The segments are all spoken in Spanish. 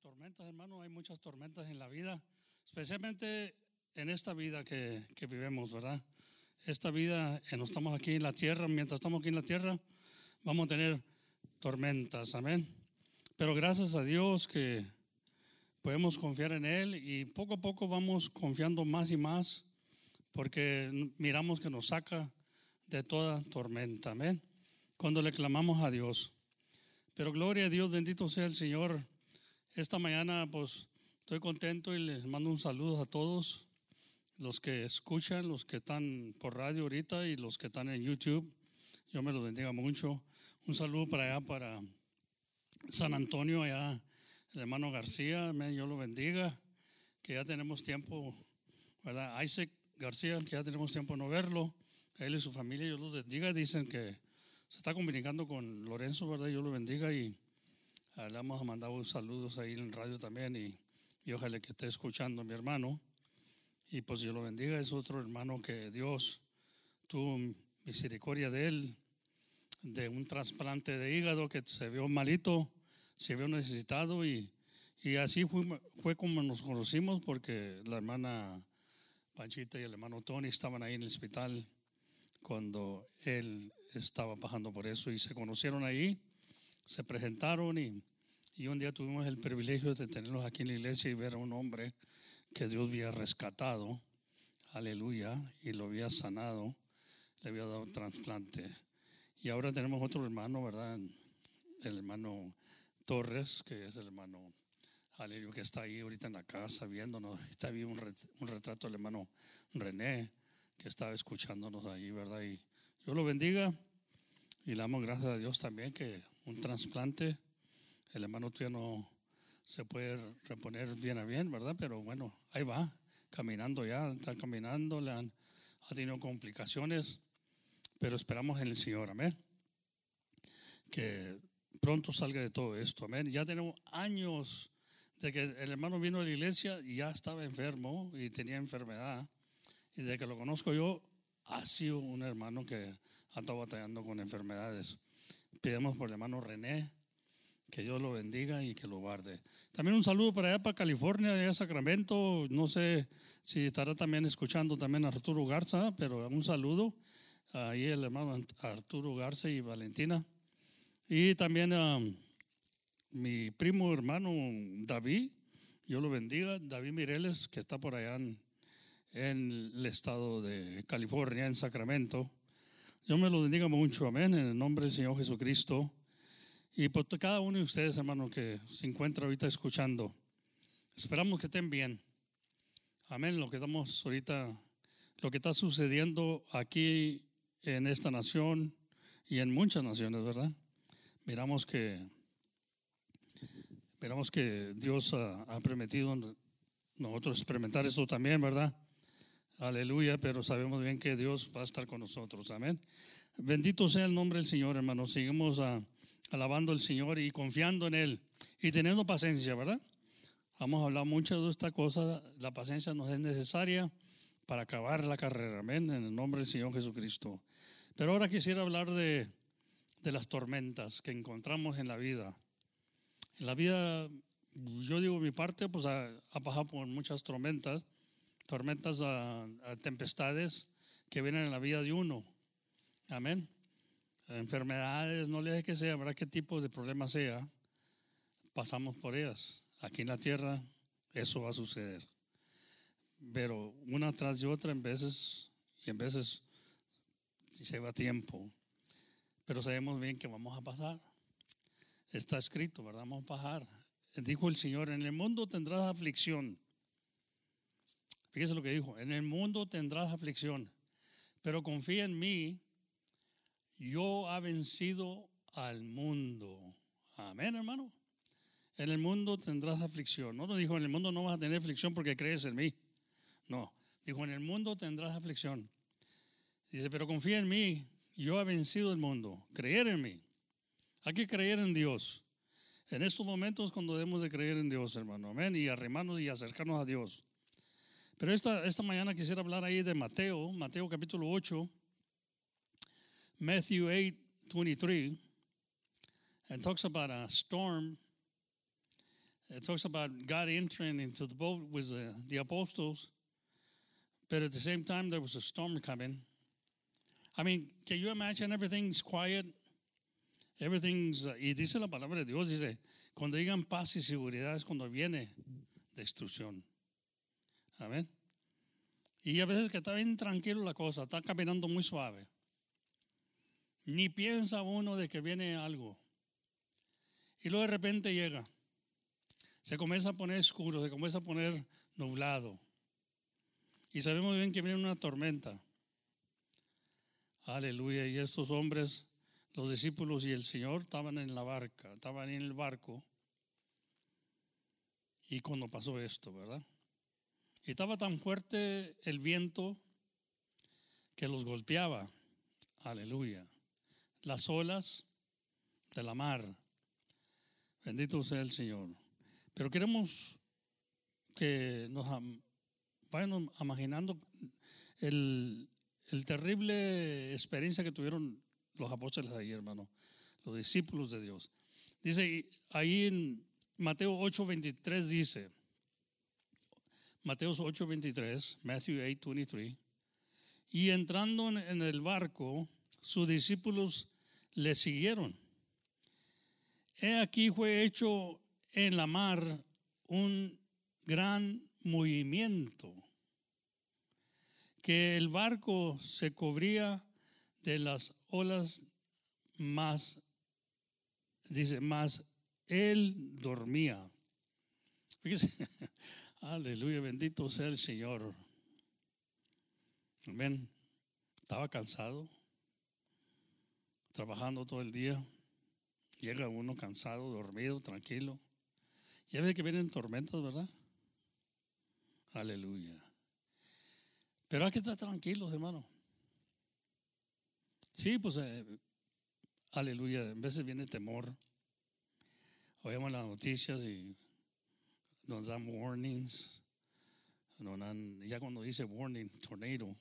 tormentas, hermano, hay muchas tormentas en la vida, especialmente en esta vida que, que vivimos, ¿verdad? Esta vida, que no estamos aquí en la tierra, mientras estamos aquí en la tierra, vamos a tener tormentas, amén. Pero gracias a Dios que podemos confiar en Él y poco a poco vamos confiando más y más porque miramos que nos saca de toda tormenta, amén. Cuando le clamamos a Dios. Pero gloria a Dios, bendito sea el Señor. Esta mañana pues estoy contento y les mando un saludo a todos los que escuchan, los que están por radio ahorita y los que están en YouTube. Yo me los bendiga mucho. Un saludo para allá, para San Antonio, allá el hermano García, yo lo bendiga, que ya tenemos tiempo, ¿verdad? Isaac García, que ya tenemos tiempo no verlo, él y su familia, yo lo bendiga, dicen que se está comunicando con Lorenzo, ¿verdad? Yo lo bendiga y le vamos a mandar saludos ahí en radio también y, y ojalá que esté escuchando mi hermano. Y pues yo lo bendiga, es otro hermano que Dios tuvo misericordia de él, de un trasplante de hígado que se vio malito se vio necesitado y, y así fue, fue, como nos conocimos porque la hermana Panchita y el hermano Tony estaban ahí en el hospital cuando él estaba bajando por eso y se conocieron ahí, se presentaron y, y un día tuvimos el privilegio de tenerlos aquí en la iglesia y ver a un hombre que Dios había rescatado, aleluya, y lo había sanado, le había dado trasplante. Y ahora tenemos otro hermano, ¿verdad? El hermano Torres, que es el hermano Aleluya, que está ahí ahorita en la casa viéndonos. Está ahí un, retrato del hermano René, que estaba escuchándonos ahí, ¿verdad? Y yo lo bendiga y le damos gracias a Dios también que un trasplante, el hermano todavía no se puede reponer bien a bien, ¿verdad? Pero bueno, ahí va, caminando ya, está caminando, le han, ha tenido complicaciones, pero esperamos en el Señor, amén. Que pronto salga de todo esto. Amén. Ya tenemos años de que el hermano vino a la iglesia y ya estaba enfermo y tenía enfermedad. Y de que lo conozco yo, ha sido un hermano que ha estado batallando con enfermedades. Pedimos por el hermano René, que Dios lo bendiga y que lo guarde. También un saludo para allá, para California, allá Sacramento. No sé si estará también escuchando también Arturo Garza, pero un saludo. Ahí el hermano Arturo Garza y Valentina. Y también a mi primo hermano David, yo lo bendiga, David Mireles, que está por allá en, el estado de California, en Sacramento. Yo me lo bendiga mucho, amén, en el nombre del Señor Jesucristo. Y por cada uno de ustedes, hermano, que se encuentra ahorita escuchando, esperamos que estén bien. Amén, lo que estamos ahorita, lo que está sucediendo aquí en esta nación y en muchas naciones, ¿verdad? miramos que, miramos que Dios ha, ha permitido nosotros experimentar esto también, ¿verdad? Aleluya, pero sabemos bien que Dios va a estar con nosotros, amén. Bendito sea el nombre del Señor, hermano. Seguimos a, alabando al Señor y confiando en Él y teniendo paciencia, ¿verdad? Vamos a hablar mucho de esta cosa. La paciencia nos es necesaria para acabar la carrera, amén, en el nombre del Señor Jesucristo. Pero ahora quisiera hablar de de las tormentas que encontramos en la vida. En la vida, yo digo mi parte, pues ha, pasado por muchas tormentas, tormentas, tempestades que vienen en la vida de uno. Amén. Enfermedades, no le deje que sea, habrá qué tipo de problema sea, pasamos por ellas. Aquí en la tierra eso va a suceder. Pero una tras de otra en veces, y en veces se lleva tiempo pero sabemos bien que vamos a pasar. Está escrito, ¿verdad? Vamos a pasar. Dijo el Señor, en el mundo tendrás aflicción. Fíjese lo que dijo, en el mundo tendrás aflicción, pero confía en mí, yo ha vencido al mundo. Amén, hermano. En el mundo tendrás aflicción. No lo dijo, en el mundo no vas a tener aflicción porque crees en mí. No, dijo, en el mundo tendrás aflicción. Dice, pero confía en mí, yo he vencido el mundo. Creer en mí. Hay que creer en Dios. En estos momentos cuando debemos de creer en Dios, hermano. Amén. Y arrimarnos y acercarnos a Dios. Pero esta, esta mañana quisiera hablar ahí de Mateo, Mateo capítulo 8, Matthew 8, 23, and talks about a storm it talks about God entering into the boat with the, the apostles, but at the same time there was a storm coming. I mean, can you imagine everything's quiet? Everything's, y dice la palabra de Dios, dice, cuando digan paz y seguridad es cuando viene destrucción. Amén. Y a veces que está bien tranquilo la cosa, está caminando muy suave. Ni piensa uno de que viene algo. Y luego de repente llega. Se comienza a poner oscuro, se comienza a poner nublado. Y sabemos bien que viene una tormenta. Aleluya. Y estos hombres, los discípulos y el Señor estaban en la barca, estaban en el barco. Y cuando pasó esto, ¿verdad? Y estaba tan fuerte el viento que los golpeaba. Aleluya. Las olas de la mar. Bendito sea el Señor. Pero queremos que nos vayan imaginando el, el terrible experiencia que tuvieron los apóstoles ahí, hermano, los discípulos de Dios. Dice ahí en Mateo 8:23 dice, Mateo 8:23, Matthew 8:23, y entrando en el barco, sus discípulos le siguieron. He aquí fue hecho en la mar un gran movimiento, que el barco se cubría de las olas más, dice, más él dormía. Fíjese, aleluya, bendito sea el Señor. Amén. Estaba cansado, trabajando todo el día. Llega uno cansado, dormido, tranquilo. Ya ve que vienen tormentas, ¿verdad? Aleluya. Pero hay que estar tranquilos, hermano. Sí, pues, eh, aleluya. En veces viene temor. Oímos las noticias y nos dan warnings. ya cuando dice warning, tornado,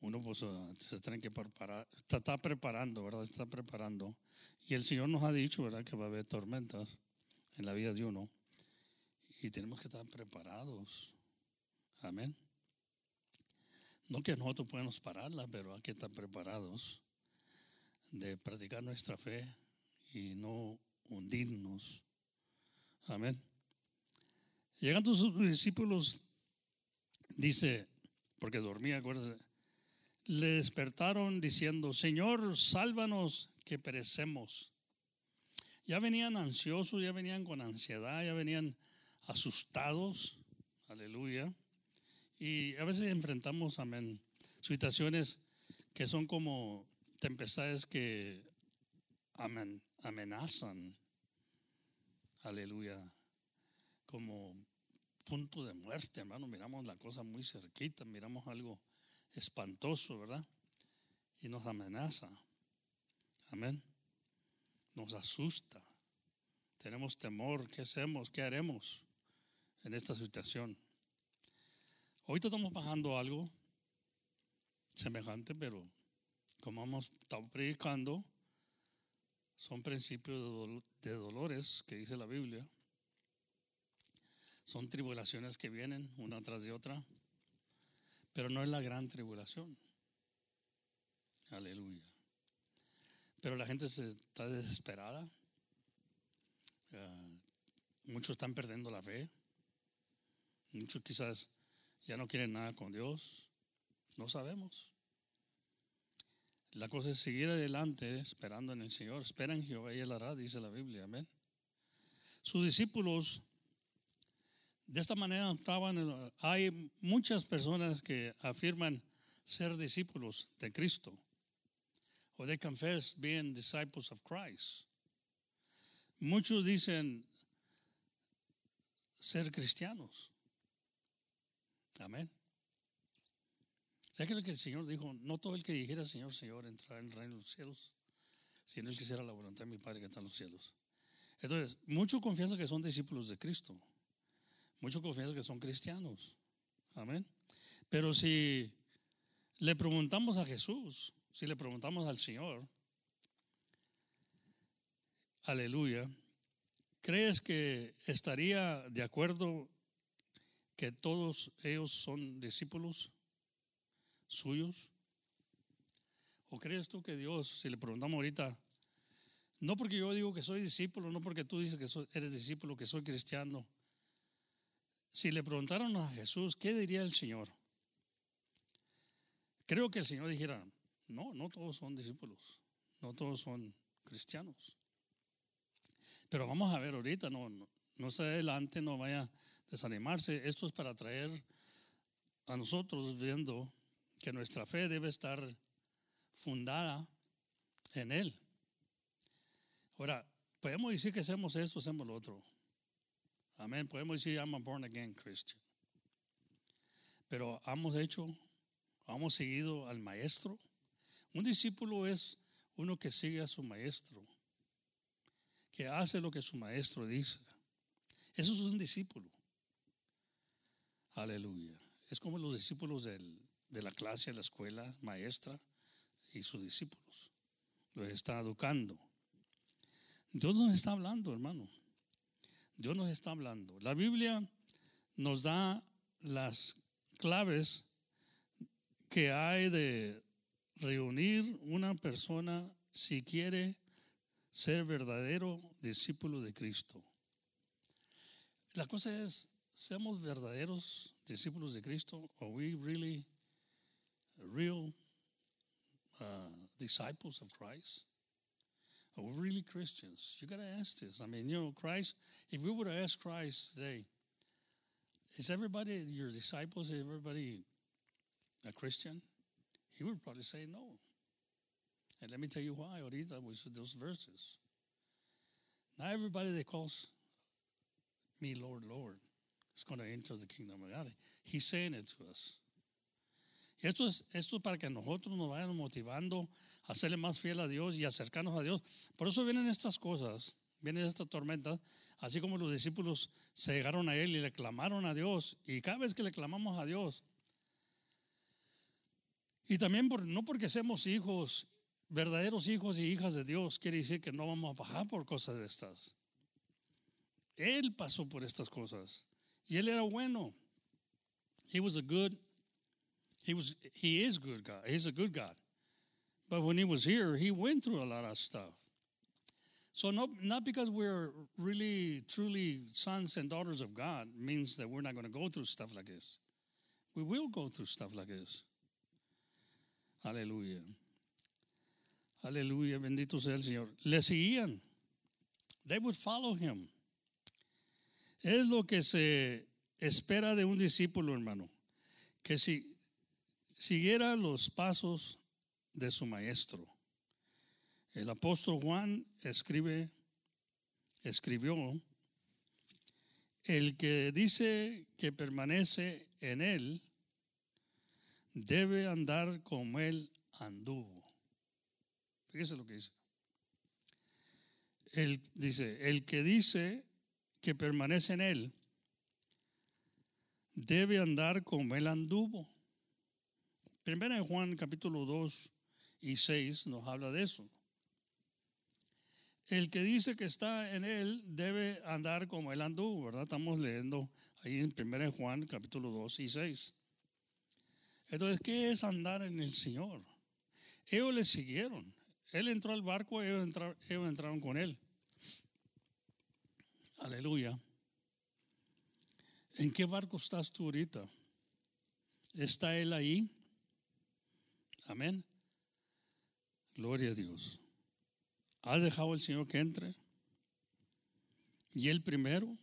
uno pues se tiene que preparar, está, preparando, ¿verdad? Está preparando. Y el Señor nos ha dicho, ¿verdad? Que va a haber tormentas en la vida de uno. Y tenemos que estar preparados. Amén. No que nosotros podemos pararla, pero hay que estar preparados de practicar nuestra fe y no hundirnos. Amén. Llegando sus discípulos, dice, porque dormía, acuérdense, le despertaron diciendo, Señor, sálvanos que perecemos. Ya venían ansiosos, ya venían con ansiedad, ya venían asustados. Aleluya. Y a veces enfrentamos, amén, situaciones que son como tempestades que amén, amenazan. Aleluya. Como punto de muerte, hermano. Miramos la cosa muy cerquita, miramos algo espantoso, ¿verdad? Y nos amenaza. Amén. Nos asusta. Tenemos temor. ¿Qué hacemos? ¿Qué haremos en esta situación? Ahorita estamos bajando algo semejante, pero como hemos estado predicando, son principios de dolores que dice la Biblia. Son tribulaciones que vienen una tras de otra, pero no es la gran tribulación. Aleluya. Pero la gente se está desesperada. Muchos están perdiendo la fe. Muchos quizás ya no quieren nada con Dios. No sabemos. La cosa es seguir adelante esperando en el Señor. Espera en Jehová y Él hará, dice la Biblia. Amén. Sus discípulos de esta manera estaban. Hay muchas personas que afirman ser discípulos de Cristo. O they confess being disciples of Christ. Muchos dicen ser cristianos. Amén. ¿Sabe lo que el Señor dijo? No todo el que dijera Señor, Señor entrará en el reino de los cielos, sino el que hiciera la voluntad de mi Padre que está en los cielos. Entonces, mucho confianza que son discípulos de Cristo. Mucho confianza que son cristianos. Amén. Pero si le preguntamos a Jesús, si le preguntamos al Señor, aleluya, ¿crees que estaría de acuerdo que todos ellos son discípulos suyos? ¿O crees tú que Dios, si le preguntamos ahorita, no porque yo digo que soy discípulo, no porque tú dices que eres discípulo, que soy cristiano, si le preguntaron a Jesús, ¿qué diría el Señor? Creo que el Señor dijera, no, no todos son discípulos, no todos son cristianos. Pero vamos a ver ahorita, no, no, no se adelante, no vaya a desanimarse. Esto es para traer a nosotros viendo que nuestra fe debe estar fundada en Él. Ahora, podemos decir que hacemos esto, hacemos lo otro. Amén. Podemos decir, I'm a born again Christian. Pero hemos hecho, hemos seguido al maestro. Un discípulo es uno que sigue a su maestro, que hace lo que su maestro dice. Eso es un discípulo. Aleluya. Es como los discípulos de la clase, de la escuela, maestra y sus discípulos. Los está educando. Dios nos está hablando, hermano. Dios nos está hablando. La Biblia nos da las claves que hay de reunir una persona si quiere ser verdadero discípulo de Cristo. La cosa es, ¿somos verdaderos discípulos de Cristo? ¿Are we really real uh, disciples of Christ? Are we really Christians? You got to ask this. I mean, you know, Christ, if we were to ask Christ today, is everybody, your disciples, everybody a Christian? He would probably say no. And let me tell you why, ahorita, with those verses. Not everybody that calls me Lord, Lord is going to enter the kingdom of God. He's saying it to us. Esto es, esto es para que nosotros nos vayan motivando a serle más fiel a Dios y acercarnos a Dios. Por eso vienen estas cosas, vienen estas tormentas, así como los discípulos se llegaron a Él y le clamaron a Dios. Y cada vez que le clamamos a Dios, y también por, no porque seamos hijos, verdaderos hijos y hijas de Dios, quiere decir que no vamos a bajar por cosas de estas. Él pasó por estas cosas y él era bueno. He was a good He was he is good God. He's a good God. But when he was here, he went through a lot of stuff. So not not because we're really truly sons and daughters of God means that we're not going to go through stuff like this. We will go through stuff like this. Aleluya. Aleluya, bendito sea el Señor. Le seguían. They would follow him. Es lo que se espera de un discípulo, hermano. Que si siguiera los pasos de su maestro. El apóstol Juan escribe, escribió, el que dice que permanece en él debe andar como él anduvo. Fíjese lo que dice. Él dice, el que dice que permanece en él debe andar como él anduvo. Primera en Juan capítulo 2 y 6 nos habla de eso. El que dice que está en él debe andar como él anduvo, ¿verdad? Estamos leyendo ahí en Primera Juan capítulo 2 y 6. Entonces, ¿qué es andar en el Señor? Ellos le siguieron. Él entró al barco, ellos ellos entraron con él. Aleluya. ¿En qué barco estás tú ahorita? ¿Está él ahí? Amén. Gloria a Dios. ¿Ha dejado el Señor que entre? ¿Y el primero?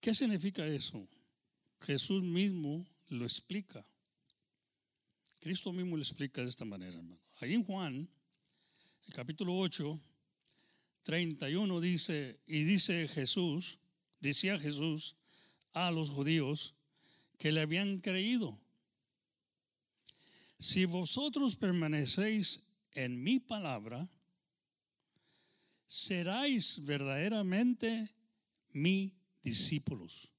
¿Qué significa eso? Jesús mismo lo explica. Cristo mismo lo explica de esta manera, hermano. Ahí en Juan, el capítulo 8, 31 dice, y dice Jesús, decía Jesús a los judíos que le habían creído si vosotros permanecéis en mi palabra, seráis verdaderamente mi discípulos.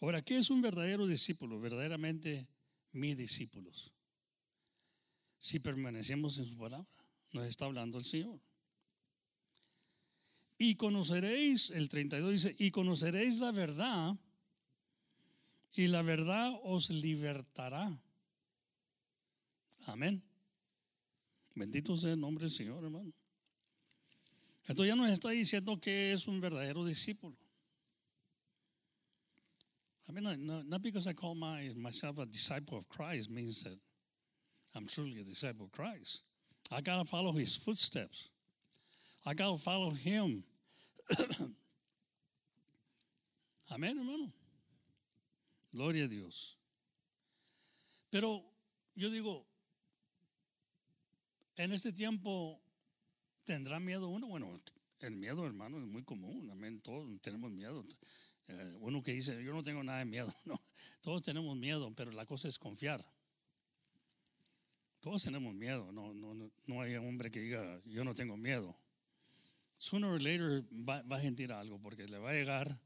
Ahora, ¿qué es un verdadero discípulo? Verdaderamente mis discípulos. Si permanecemos en su palabra, nos está hablando el Señor. y conoceréis, el 32 dice, y conoceréis la verdad, y la verdad os libertará. Amén. Bendito sea el nombre del Señor, hermano. Esto ya nos está diciendo que es un verdadero discípulo. I mean, not, not because I call my, myself a disciple of Christ means that I'm truly a disciple of Christ. I got to follow his footsteps. I got to follow him. Amén, hermano. Gloria a Dios. Pero yo digo, en este tiempo tendrá miedo uno. Bueno, el miedo, hermano, es muy común. Amén. Todos tenemos miedo. Eh, uno que dice, yo no tengo nada de miedo. Todos tenemos miedo, pero la cosa es confiar. Todos tenemos miedo. No, no, no hay hombre que diga, yo no tengo miedo. Sooner or later va a sentir algo porque le va a llegar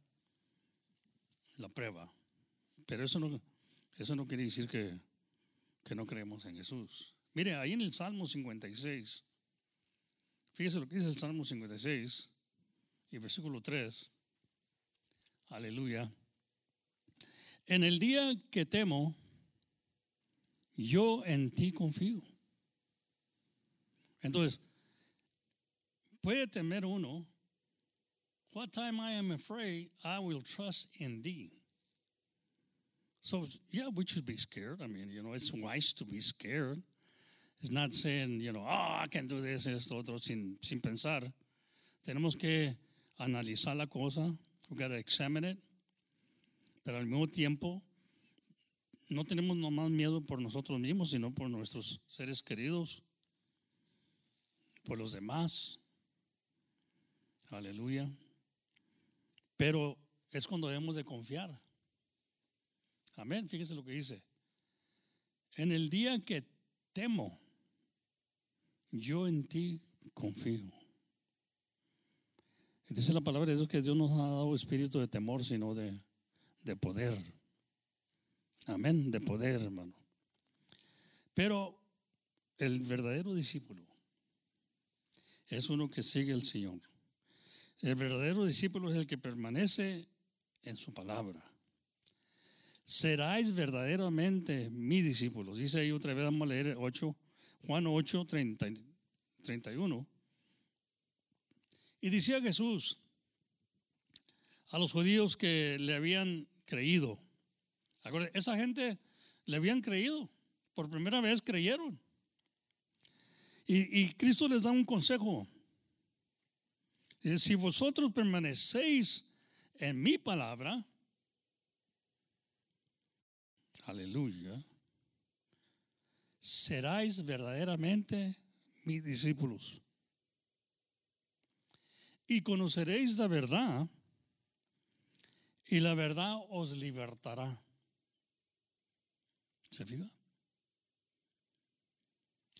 la prueba. Pero eso no, eso no quiere decir que, que no creemos en Jesús. Mire, ahí en el Salmo 56, fíjese lo que dice el Salmo 56 y versículo 3. Aleluya. En el día que temo, yo en ti confío. Entonces, puede temer uno. What time I am afraid, I will trust in thee. So, yeah, we should be scared. I mean, you know, it's wise to be scared. It's not saying, you know, oh, I can do this, esto, otro, sin, sin pensar. Tenemos que analizar la cosa. We got to examine it. Pero al mismo tiempo, no tenemos nomás miedo por nosotros mismos, sino por nuestros seres queridos, por los demás. Aleluya. Pero es cuando debemos de confiar. Amén. Fíjese lo que dice. En el día que temo, yo en ti confío. Dice la palabra de Dios que Dios nos ha dado espíritu de temor, sino de, de poder. Amén, de poder, hermano. Pero el verdadero discípulo es uno que sigue al Señor. El verdadero discípulo es el que permanece en su palabra. Seráis verdaderamente mi discípulos. Dice ahí otra vez, vamos a leer 8, Juan 8, 30, 31. Y decía Jesús a los judíos que le habían creído. Esa gente le habían creído. Por primera vez creyeron. Y, y Cristo les da un consejo. Si vosotros permanecéis en mi palabra, aleluya, seráis verdaderamente mis discípulos. Y conoceréis la verdad, y la verdad os libertará. ¿Se fija?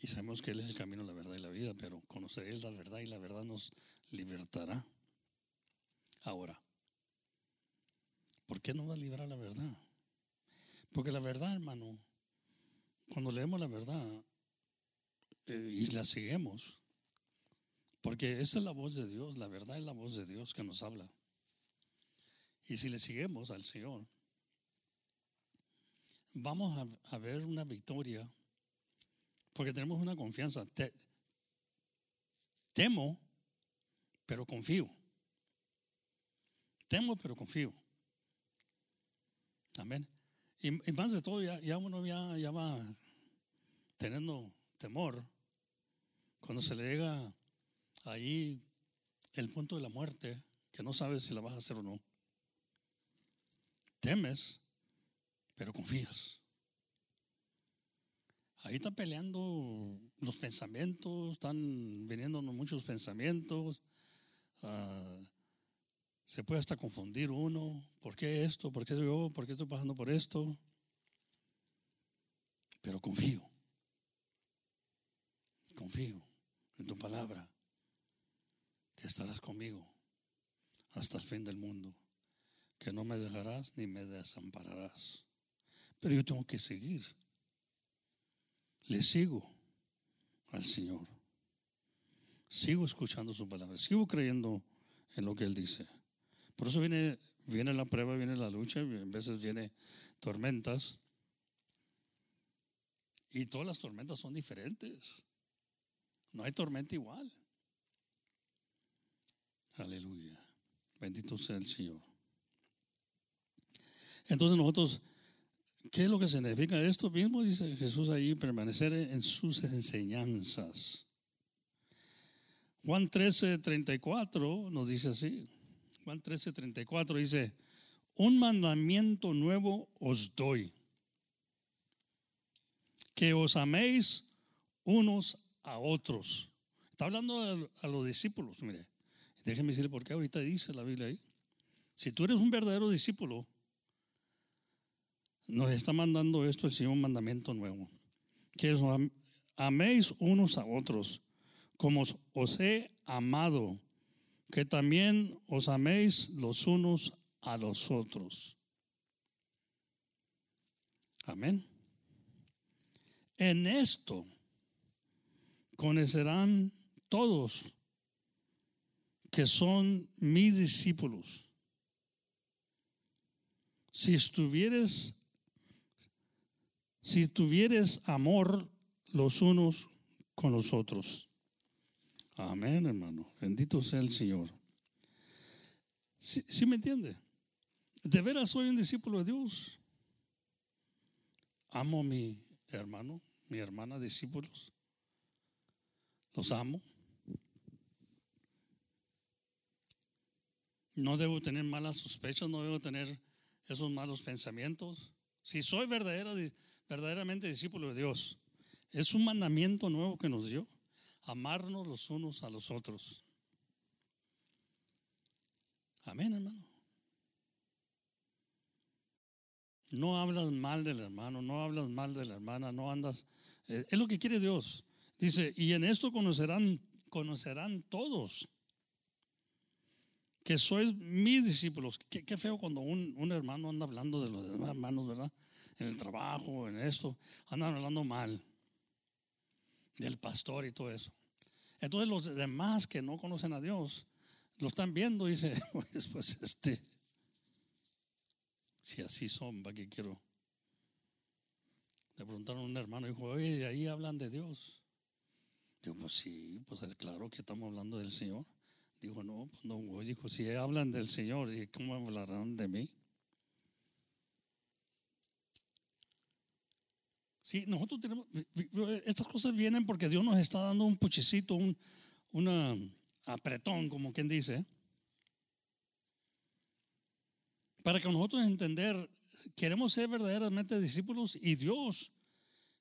Y sabemos que Él es el camino, la verdad y la vida, pero conoceréis la verdad y la verdad nos libertará. Ahora, ¿por qué no va a liberar la verdad? Porque la verdad, hermano, cuando leemos la verdad eh, y la seguimos, porque esa es la voz de Dios, la verdad es la voz de Dios que nos habla. Y si le seguimos al Señor, vamos a, ver una victoria, porque tenemos una confianza. temo, pero confío. Temo, pero confío. Amén. Y, más de todo, ya, uno ya, ya, va teniendo temor cuando se le llega ahí el punto de la muerte, que no sabes si la vas a hacer o no. Temes, pero confías. Ahí está peleando los pensamientos, están viniendo muchos pensamientos. Ah, se puede hasta confundir uno. ¿Por qué esto? ¿Por qué yo? ¿Por qué estoy pasando por esto? Pero confío. Confío en tu palabra. Que estarás conmigo hasta el fin del mundo. Que no me dejarás ni me desampararás. Pero yo tengo que seguir. Le sigo al Señor. Sigo escuchando su palabra. Sigo creyendo en lo que Él dice. Por eso viene, viene la prueba, viene la lucha, a veces viene tormentas. Y todas las tormentas son diferentes. No hay tormenta igual. Aleluya. Bendito sea el Señor. Entonces nosotros, ¿qué es lo que significa esto mismo? Dice Jesús ahí, permanecer en sus enseñanzas. Juan 13, 34 nos dice así. Juan 13, 34 dice, un mandamiento nuevo os doy, que os améis unos a otros. Está hablando a, los discípulos, mire. Déjenme decirle por qué ahorita dice la Biblia ahí. Si tú eres un verdadero discípulo, nos está mandando esto el Señor un mandamiento nuevo. Que os améis unos a otros, como os he amado, que también os améis los unos a los otros. Amén. En esto conocerán todos que son mis discípulos. Si estuvieres, si tuvieres amor los unos con los otros. Amén, hermano. Bendito sea el Señor. ¿Sí, me entiende? De veras soy un discípulo de Dios. Amo a mi hermano, mi hermana, discípulos. Los amo. No debo tener malas sospechas, no debo tener esos malos pensamientos. Si soy verdadera, verdaderamente discípulo de Dios, es un mandamiento nuevo que nos dio, amarnos los unos a los otros. Amén, hermano. No hablas mal del hermano, no hablas mal de la hermana, no andas. Eh, es lo que quiere Dios. Dice, y en esto conocerán, conocerán todos que sois mis discípulos. Qué, feo cuando un, hermano anda hablando de los demás hermanos, ¿verdad? En el trabajo, en esto, andan hablando mal del pastor y todo eso. Entonces los demás que no conocen a Dios lo están viendo y dice, pues, este, si así son, ¿para qué quiero? Le preguntaron a un hermano y dijo, oye, ahí hablan de Dios. Digo, pues sí, pues claro que estamos hablando del Señor. Dijo, no, pues no Dijo, si hablan del Señor, ¿y cómo hablarán de mí? Sí, nosotros tenemos, estas cosas vienen porque Dios nos está dando un puchecito, un una apretón, como quien dice, para que nosotros entender, queremos ser verdaderamente discípulos y Dios,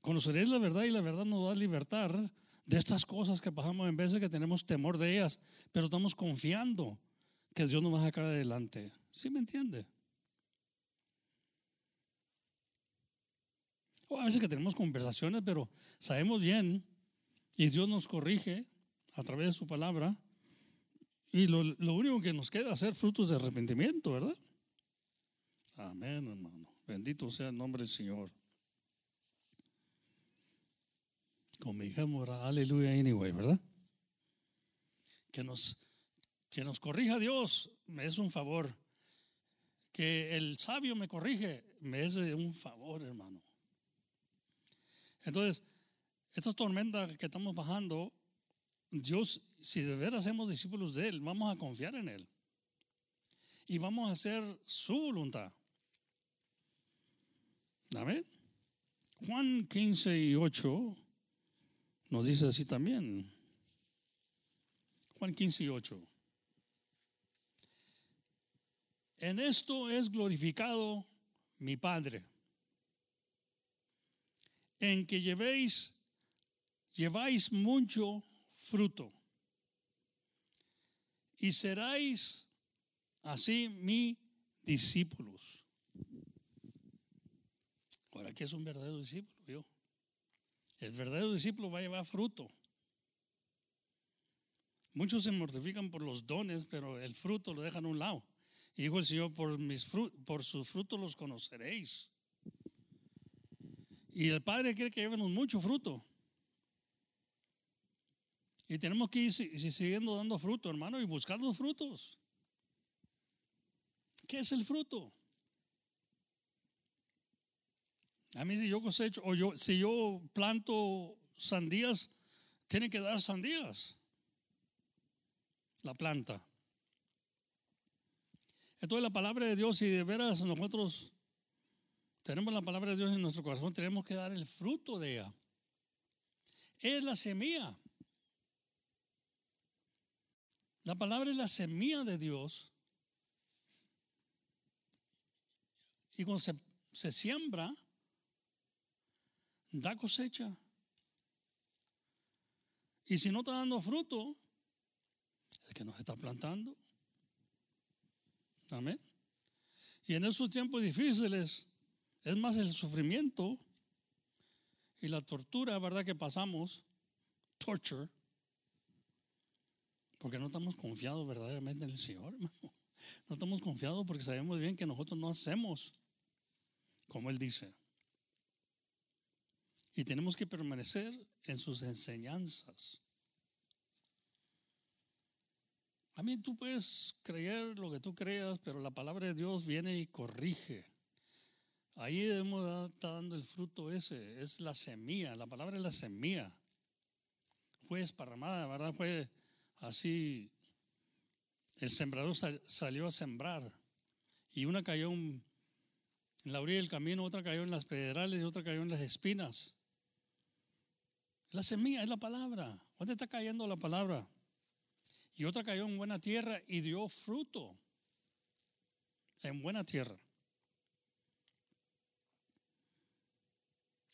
conoceréis la verdad y la verdad nos va a libertar de estas cosas que pasamos en veces que tenemos temor de ellas, pero estamos confiando que Dios nos va a sacar adelante. ¿Sí me entiende? A veces que tenemos conversaciones, pero sabemos bien y Dios nos corrige a través de su palabra. Y lo, lo único que nos queda es hacer frutos de arrepentimiento, ¿verdad? Amén, hermano. Bendito sea el nombre del Señor. como dijimos, aleluya anyway, ¿verdad? Que nos, que nos corrija Dios me es un favor. Que el sabio me corrige me es un favor, hermano. Entonces, estas tormentas que estamos bajando, Dios, si de veras hacemos discípulos de Él, vamos a confiar en Él. Y vamos a hacer su voluntad. Amén. Juan 15 y 8 nos dice así también. Juan 15 y 8. En esto es glorificado mi Padre, en que llevéis, lleváis mucho fruto y seráis así mi discípulos. Ahora, ¿qué es un verdadero discípulo? El verdadero discípulo va a llevar fruto. Muchos se mortifican por los dones, pero el fruto lo dejan a un lado. Y dijo el Señor, por, mis por sus frutos los conoceréis. Y el Padre quiere que llevemos mucho fruto. Y tenemos que ir siguiendo dando fruto, hermano, y buscar los frutos. ¿Qué es el fruto? A mí si yo cosecho o yo si yo planto sandías, tiene que dar sandías. La planta. Entonces la palabra de Dios, si de veras nosotros tenemos la palabra de Dios en nuestro corazón, tenemos que dar el fruto de ella. Es la semilla. La palabra es la semilla de Dios. Y cuando se, se siembra, da cosecha. Y si no está dando fruto, es que nos está plantando. Amén. Y en esos tiempos difíciles es más el sufrimiento y la tortura, ¿verdad? Que pasamos, torture, porque no estamos confiados verdaderamente en el Señor, hermano. No estamos confiados porque sabemos bien que nosotros no hacemos como Él dice. Y tenemos que permanecer en sus enseñanzas. A mí tú puedes creer lo que tú creas, pero la palabra de Dios viene y corrige. Ahí debemos estar dando el fruto ese, es la semilla, la palabra es la semilla. Fue esparramada, ¿verdad? Fue así. El sembrador salió a sembrar y una cayó en la orilla del camino, otra cayó en las pedrales y otra cayó en las espinas. La semilla es la palabra. ¿Dónde está cayendo la palabra? Y otra cayó en buena tierra y dio fruto. En buena tierra.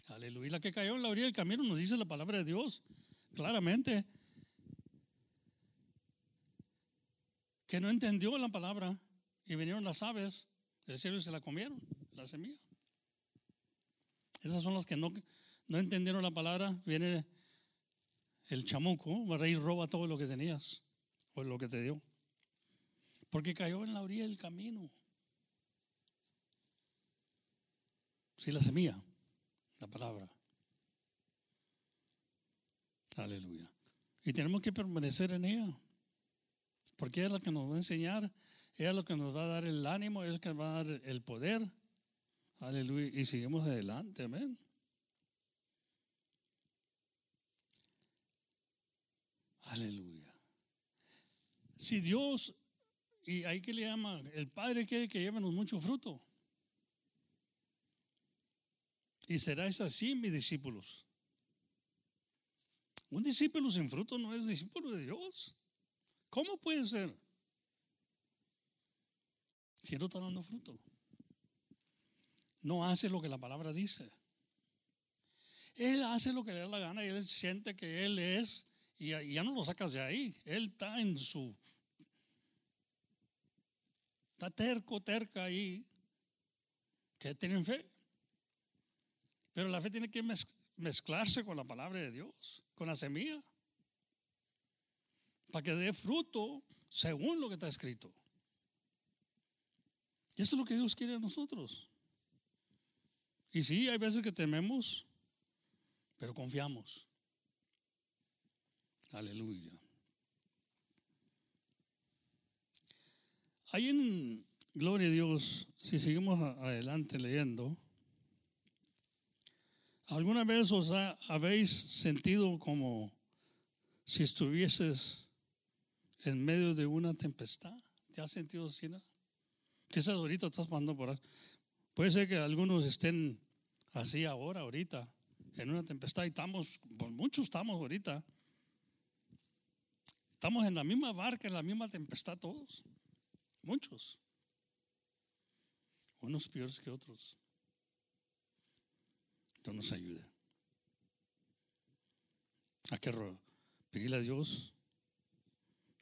Aleluya. La que cayó en la orilla del camino nos dice la palabra de Dios claramente. Que no entendió la palabra y vinieron las aves del cielo y se la comieron, la semilla. Esas son las que no, no entendieron la palabra. Viene el chamuco, va y roba todo lo que tenías o lo que te dio. Porque cayó en la orilla del camino. Sí, la semilla la palabra. Aleluya. Y tenemos que permanecer en ella. Porque es la que nos va a enseñar, es lo que nos va a dar el ánimo, es lo que va a dar el poder. Aleluya. Y seguimos adelante, amén. Aleluya. Si Dios, y ahí que le llama, el Padre quiere que llevemos mucho fruto. Y seráis así mis discípulos. Un discípulo sin fruto no es discípulo de Dios. ¿Cómo puede ser? Si no está dando fruto. No hace lo que la palabra dice. Él hace lo que le da la gana y él siente que él es y ya no lo sacas de ahí. Él está en su... Está terco, terca ahí. Que tienen fe. Pero la fe tiene que mezclarse con la palabra de Dios, con la semilla, para que dé fruto según lo que está escrito. Y eso es lo que Dios quiere a nosotros. Y sí, hay veces que tememos, pero confiamos. Aleluya. Ahí en Gloria a Dios, si seguimos adelante leyendo, ¿Alguna vez os habéis sentido como si estuvieses en medio de una tempestad? ¿Te has sentido así? Quizás ahorita estás pasando por ahí. Puede ser que algunos estén así ahora, ahorita, en una tempestad y estamos, pues muchos estamos ahorita. Estamos en la misma barca, en la misma tempestad todos. Muchos. Unos peores que otros. Dios nos ayude. Hay que pedirle a Dios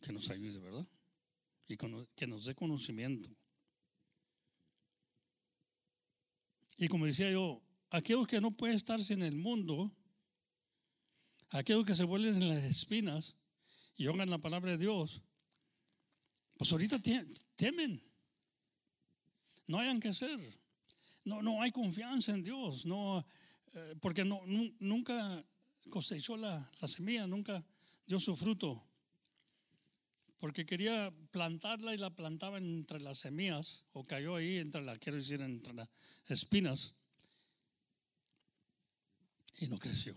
que nos ayude, ¿verdad? Y que nos dé conocimiento. Y como decía yo, aquellos que no pueden estarse en el mundo, aquellos que se vuelven en las espinas y oigan la palabra de Dios, pues ahorita temen. No hayan que hacer. No, no hay confianza en Dios. No, eh, porque no, nunca cosechó la, la, semilla, nunca dio su fruto, porque quería plantarla y la plantaba entre las semillas, o cayó ahí entre la, quiero decir, entre las espinas, y no creció.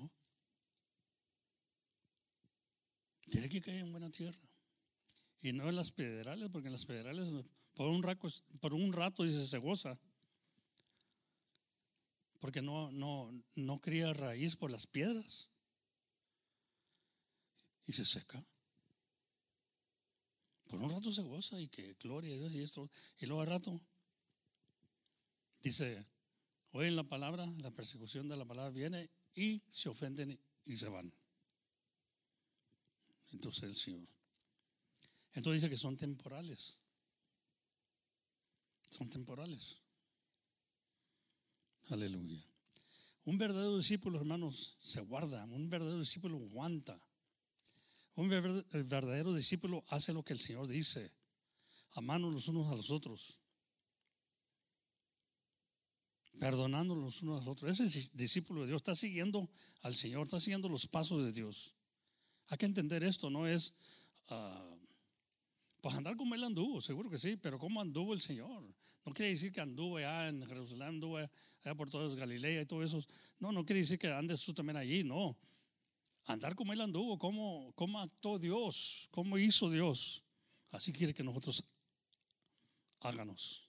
Tiene que caer en buena tierra. Y no en las pedrales, porque en las pedrales por un rato, por un rato dice se goza. Porque no, no, no cría raíz por las piedras. Y se seca. Por un rato se goza y que gloria a Dios y esto. Y luego al rato dice, oyen la palabra, la persecución de la palabra viene y se ofenden y se van. Entonces el Señor. Entonces dice que son temporales. Son temporales. Aleluya. Un verdadero discípulo, hermanos, se guarda. Un verdadero discípulo aguanta. Un verdadero discípulo hace lo que el Señor dice. Amando los unos a los otros. Perdonando los unos a los otros. Ese discípulo de Dios está siguiendo al Señor, está siguiendo los pasos de Dios. Hay que entender esto, no es, uh, andar como él anduvo, seguro que sí, pero ¿cómo anduvo el Señor? No quiere decir que anduvo allá en Jerusalén, anduvo allá por toda Galilea y todo eso. No, no quiere decir que andes tú también allí, no. Andar como él anduvo, cómo, cómo actuó Dios, cómo hizo Dios. Así quiere que nosotros háganos.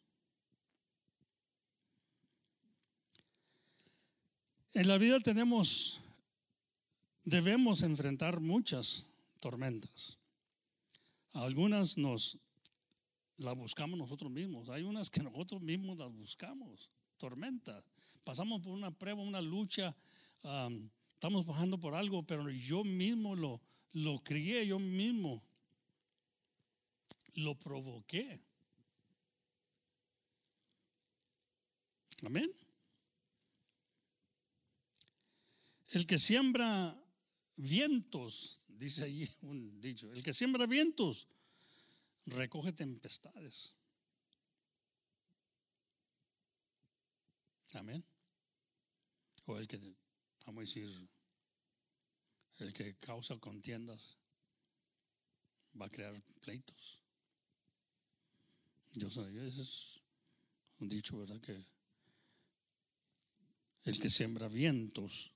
En la vida tenemos debemos enfrentar muchas tormentas. Algunas nos las buscamos nosotros mismos. Hay unas que nosotros mismos las buscamos. Tormentas. Pasamos por una prueba, una lucha. estamos bajando por algo, pero yo mismo lo, lo crié, yo mismo lo provoqué. Amén. El que siembra vientos, dice allí un dicho, el que siembra vientos recoge tempestades. Amén. O el que, vamos a decir, el que causa contiendas va a crear pleitos. Yo sé, ese es un dicho, ¿verdad? Que el que siembra vientos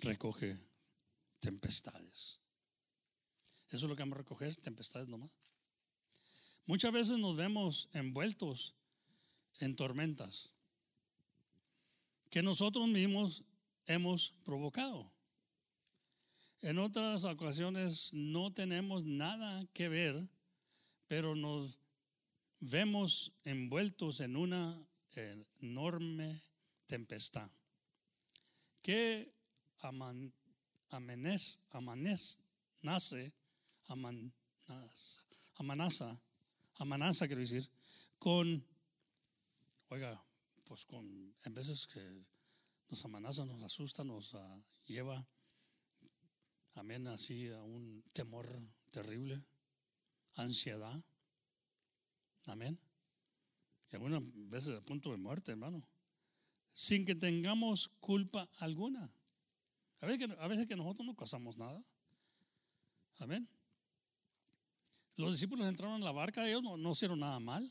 recoge tempestades. Eso es lo que vamos a recoger, tempestades nomás. Muchas veces nos vemos envueltos en tormentas que nosotros mismos hemos provocado. En otras ocasiones no tenemos nada que ver, pero nos vemos envueltos en una enorme tempestad. ¿Qué aman, amenes, amanes, nace, amanasa, amanasa, amanasa quiero decir, con, oiga, pues con, en veces que nos amenaza, nos asusta, nos uh, lleva, amén, así a un temor terrible, ansiedad, amén, y algunas veces a punto de muerte, hermano, sin que tengamos culpa alguna. A veces que, nosotros no causamos nada. Amén. Los discípulos entraron en la barca, ellos no, hicieron nada mal.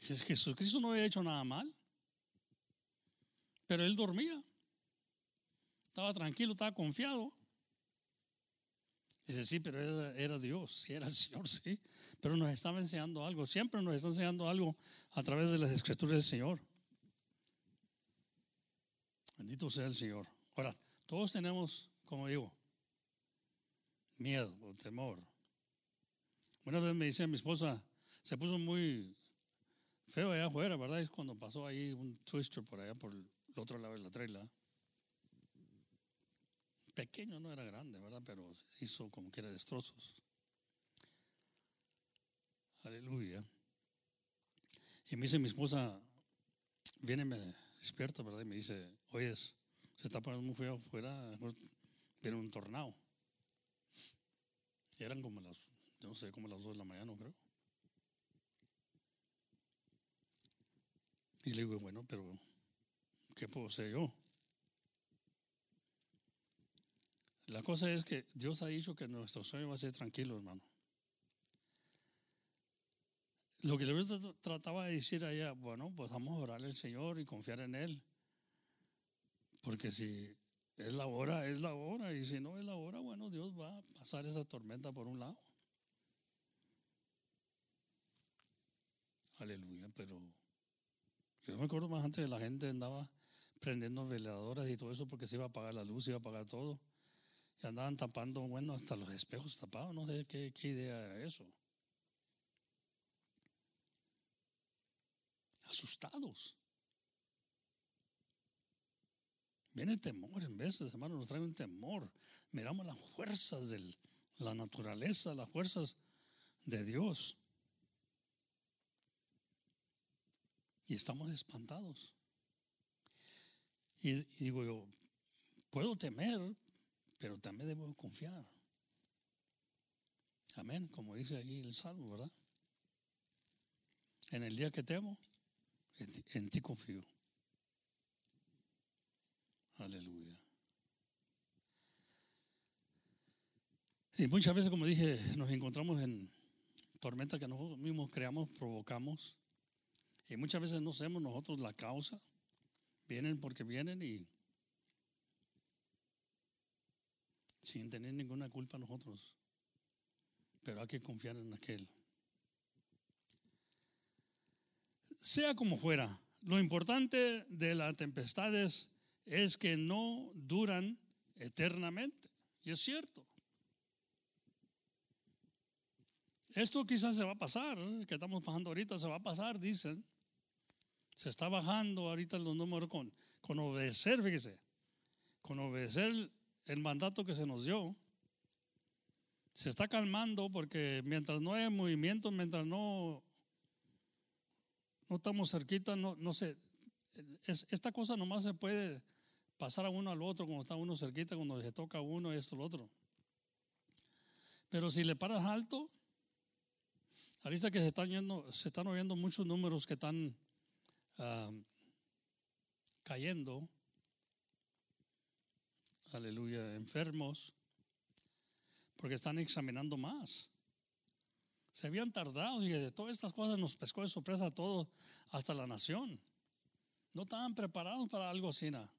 Jesucristo no había hecho nada mal. Pero él dormía. Estaba tranquilo, estaba confiado. Dice, sí, pero era, era, Dios, era el Señor, sí. Pero nos estaba enseñando algo. Siempre nos está enseñando algo a través de las escrituras del Señor. Bendito sea el Señor. Ahora, todos tenemos, como digo, miedo o temor. Una vez me dice mi esposa, se puso muy feo allá afuera, ¿verdad? Es cuando pasó ahí un twister por allá, por el otro lado de la trela. Pequeño, no era grande, ¿verdad? Pero hizo como que era destrozos. Aleluya. Y me dice mi esposa, viene, me despierta, ¿verdad? Y me dice, oye, se está poniendo muy feo afuera, viene un tornado. Eran como las, yo no sé, como las dos de la mañana, creo. Y le digo, bueno, pero ¿qué puedo yo? La cosa es que Dios ha dicho que nuestro sueño va a ser tranquilo, hermano. Lo que le trataba de decir a ella, bueno, pues vamos a orarle al Señor y confiar en Él. Porque si es la hora, es la hora. Y si no es la hora, bueno, Dios va a pasar esa tormenta por un lado. Aleluya, pero yo me acuerdo más antes de la gente andaba prendiendo veladoras y todo eso porque se iba a apagar la luz, se iba a apagar todo. Y andaban tapando, bueno, hasta los espejos tapados, no sé qué, qué idea era eso. Asustados. Viene temor en veces, hermano, nos trae un temor. Miramos las fuerzas de la naturaleza, las fuerzas de Dios. Y estamos espantados. Y, digo yo, puedo temer, pero también debo confiar. Amén, como dice ahí el Salmo, ¿verdad? En el día que temo, en ti confío. Aleluya. Y muchas veces, como dije, nos encontramos en tormentas que nosotros mismos creamos, provocamos. Y muchas veces no sabemos nosotros la causa. Vienen porque vienen y sin tener ninguna culpa nosotros. Pero hay que confiar en aquel. Sea como fuera, lo importante de las tempestades es que no duran eternamente. Y es cierto. Esto quizás se va a pasar, ¿eh? que estamos pasando ahorita, se va a pasar, dicen. Se está bajando ahorita los números con, con obedecer, fíjese, con obedecer el mandato que se nos dio. Se está calmando porque mientras no hay movimiento, mientras no, no estamos cerquita, no, no esta cosa nomás se puede pasar a uno al otro cuando está uno cerquita, cuando se toca a uno, esto, lo otro. Pero si le paras alto, ahorita que se están, yendo, se están oyendo muchos números que están ah, cayendo, aleluya, enfermos, porque están examinando más. Se habían tardado y de todas estas cosas nos pescó de sorpresa a todos, hasta la nación. No estaban preparados para algo así. nada.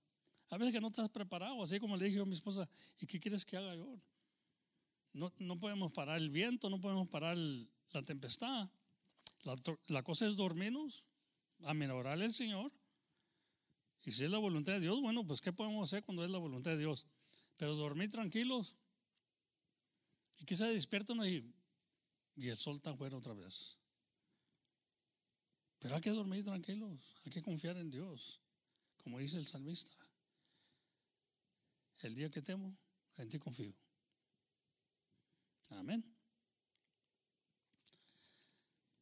A veces que no estás preparado, así como le dije a mi esposa, ¿y qué quieres que haga yo? No, no podemos parar el viento, no podemos parar la tempestad. La, cosa es dormirnos, amenorar al Señor. Y si es la voluntad de Dios, bueno, pues ¿qué podemos hacer cuando es la voluntad de Dios? Pero dormir tranquilos. Y se despiertan y, y el sol está fuera otra vez. Pero hay que dormir tranquilos, hay que confiar en Dios, como dice el salmista. El día que temo, en ti confío. Amén.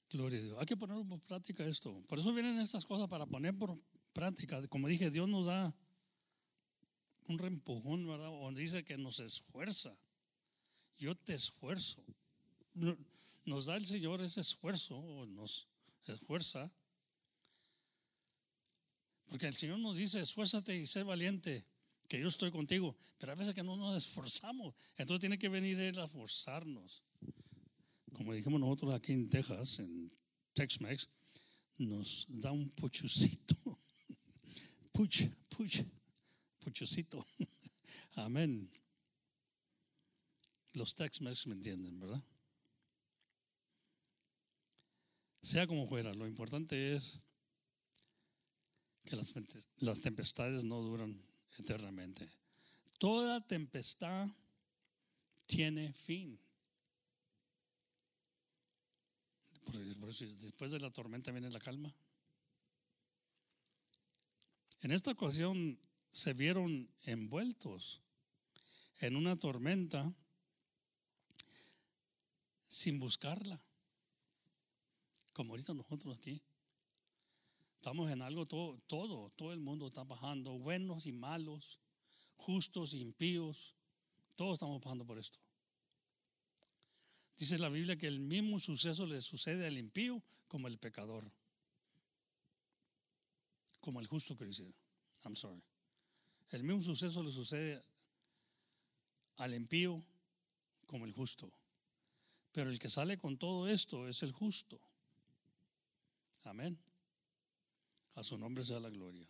Gloria a Dios. Hay que poner por práctica esto. Por eso vienen estas cosas para poner por práctica. Como dije, Dios nos da un reempujón, ¿verdad? Donde dice que nos esfuerza. Yo te esfuerzo. Nos da el Señor ese esfuerzo, o nos esfuerza. Porque el Señor nos dice, esfuérzate y sé valiente que yo estoy contigo, pero a veces que no nos esforzamos, entonces tiene que venir Él a forzarnos. Como dijimos nosotros aquí en Texas, en Tex-Mex, nos da un puchucito. Puch, puch, puchucito. Amén. Los Tex-Mex me entienden, ¿verdad? Sea como fuera, lo importante es que las, tempestades no duran eternamente. Toda tempestad tiene fin. después de la tormenta viene la calma. En esta ocasión se vieron envueltos en una tormenta sin buscarla. Como ahorita nosotros aquí. Estamos en algo, todo, todo, todo el mundo está bajando, buenos y malos, justos y impíos, todos estamos pasando por esto. Dice la Biblia que el mismo suceso le sucede al impío como el pecador, como el justo que dice, I'm sorry. El mismo suceso le sucede al impío como el justo. Pero el que sale con todo esto es el justo. Amén. A su nombre sea la gloria.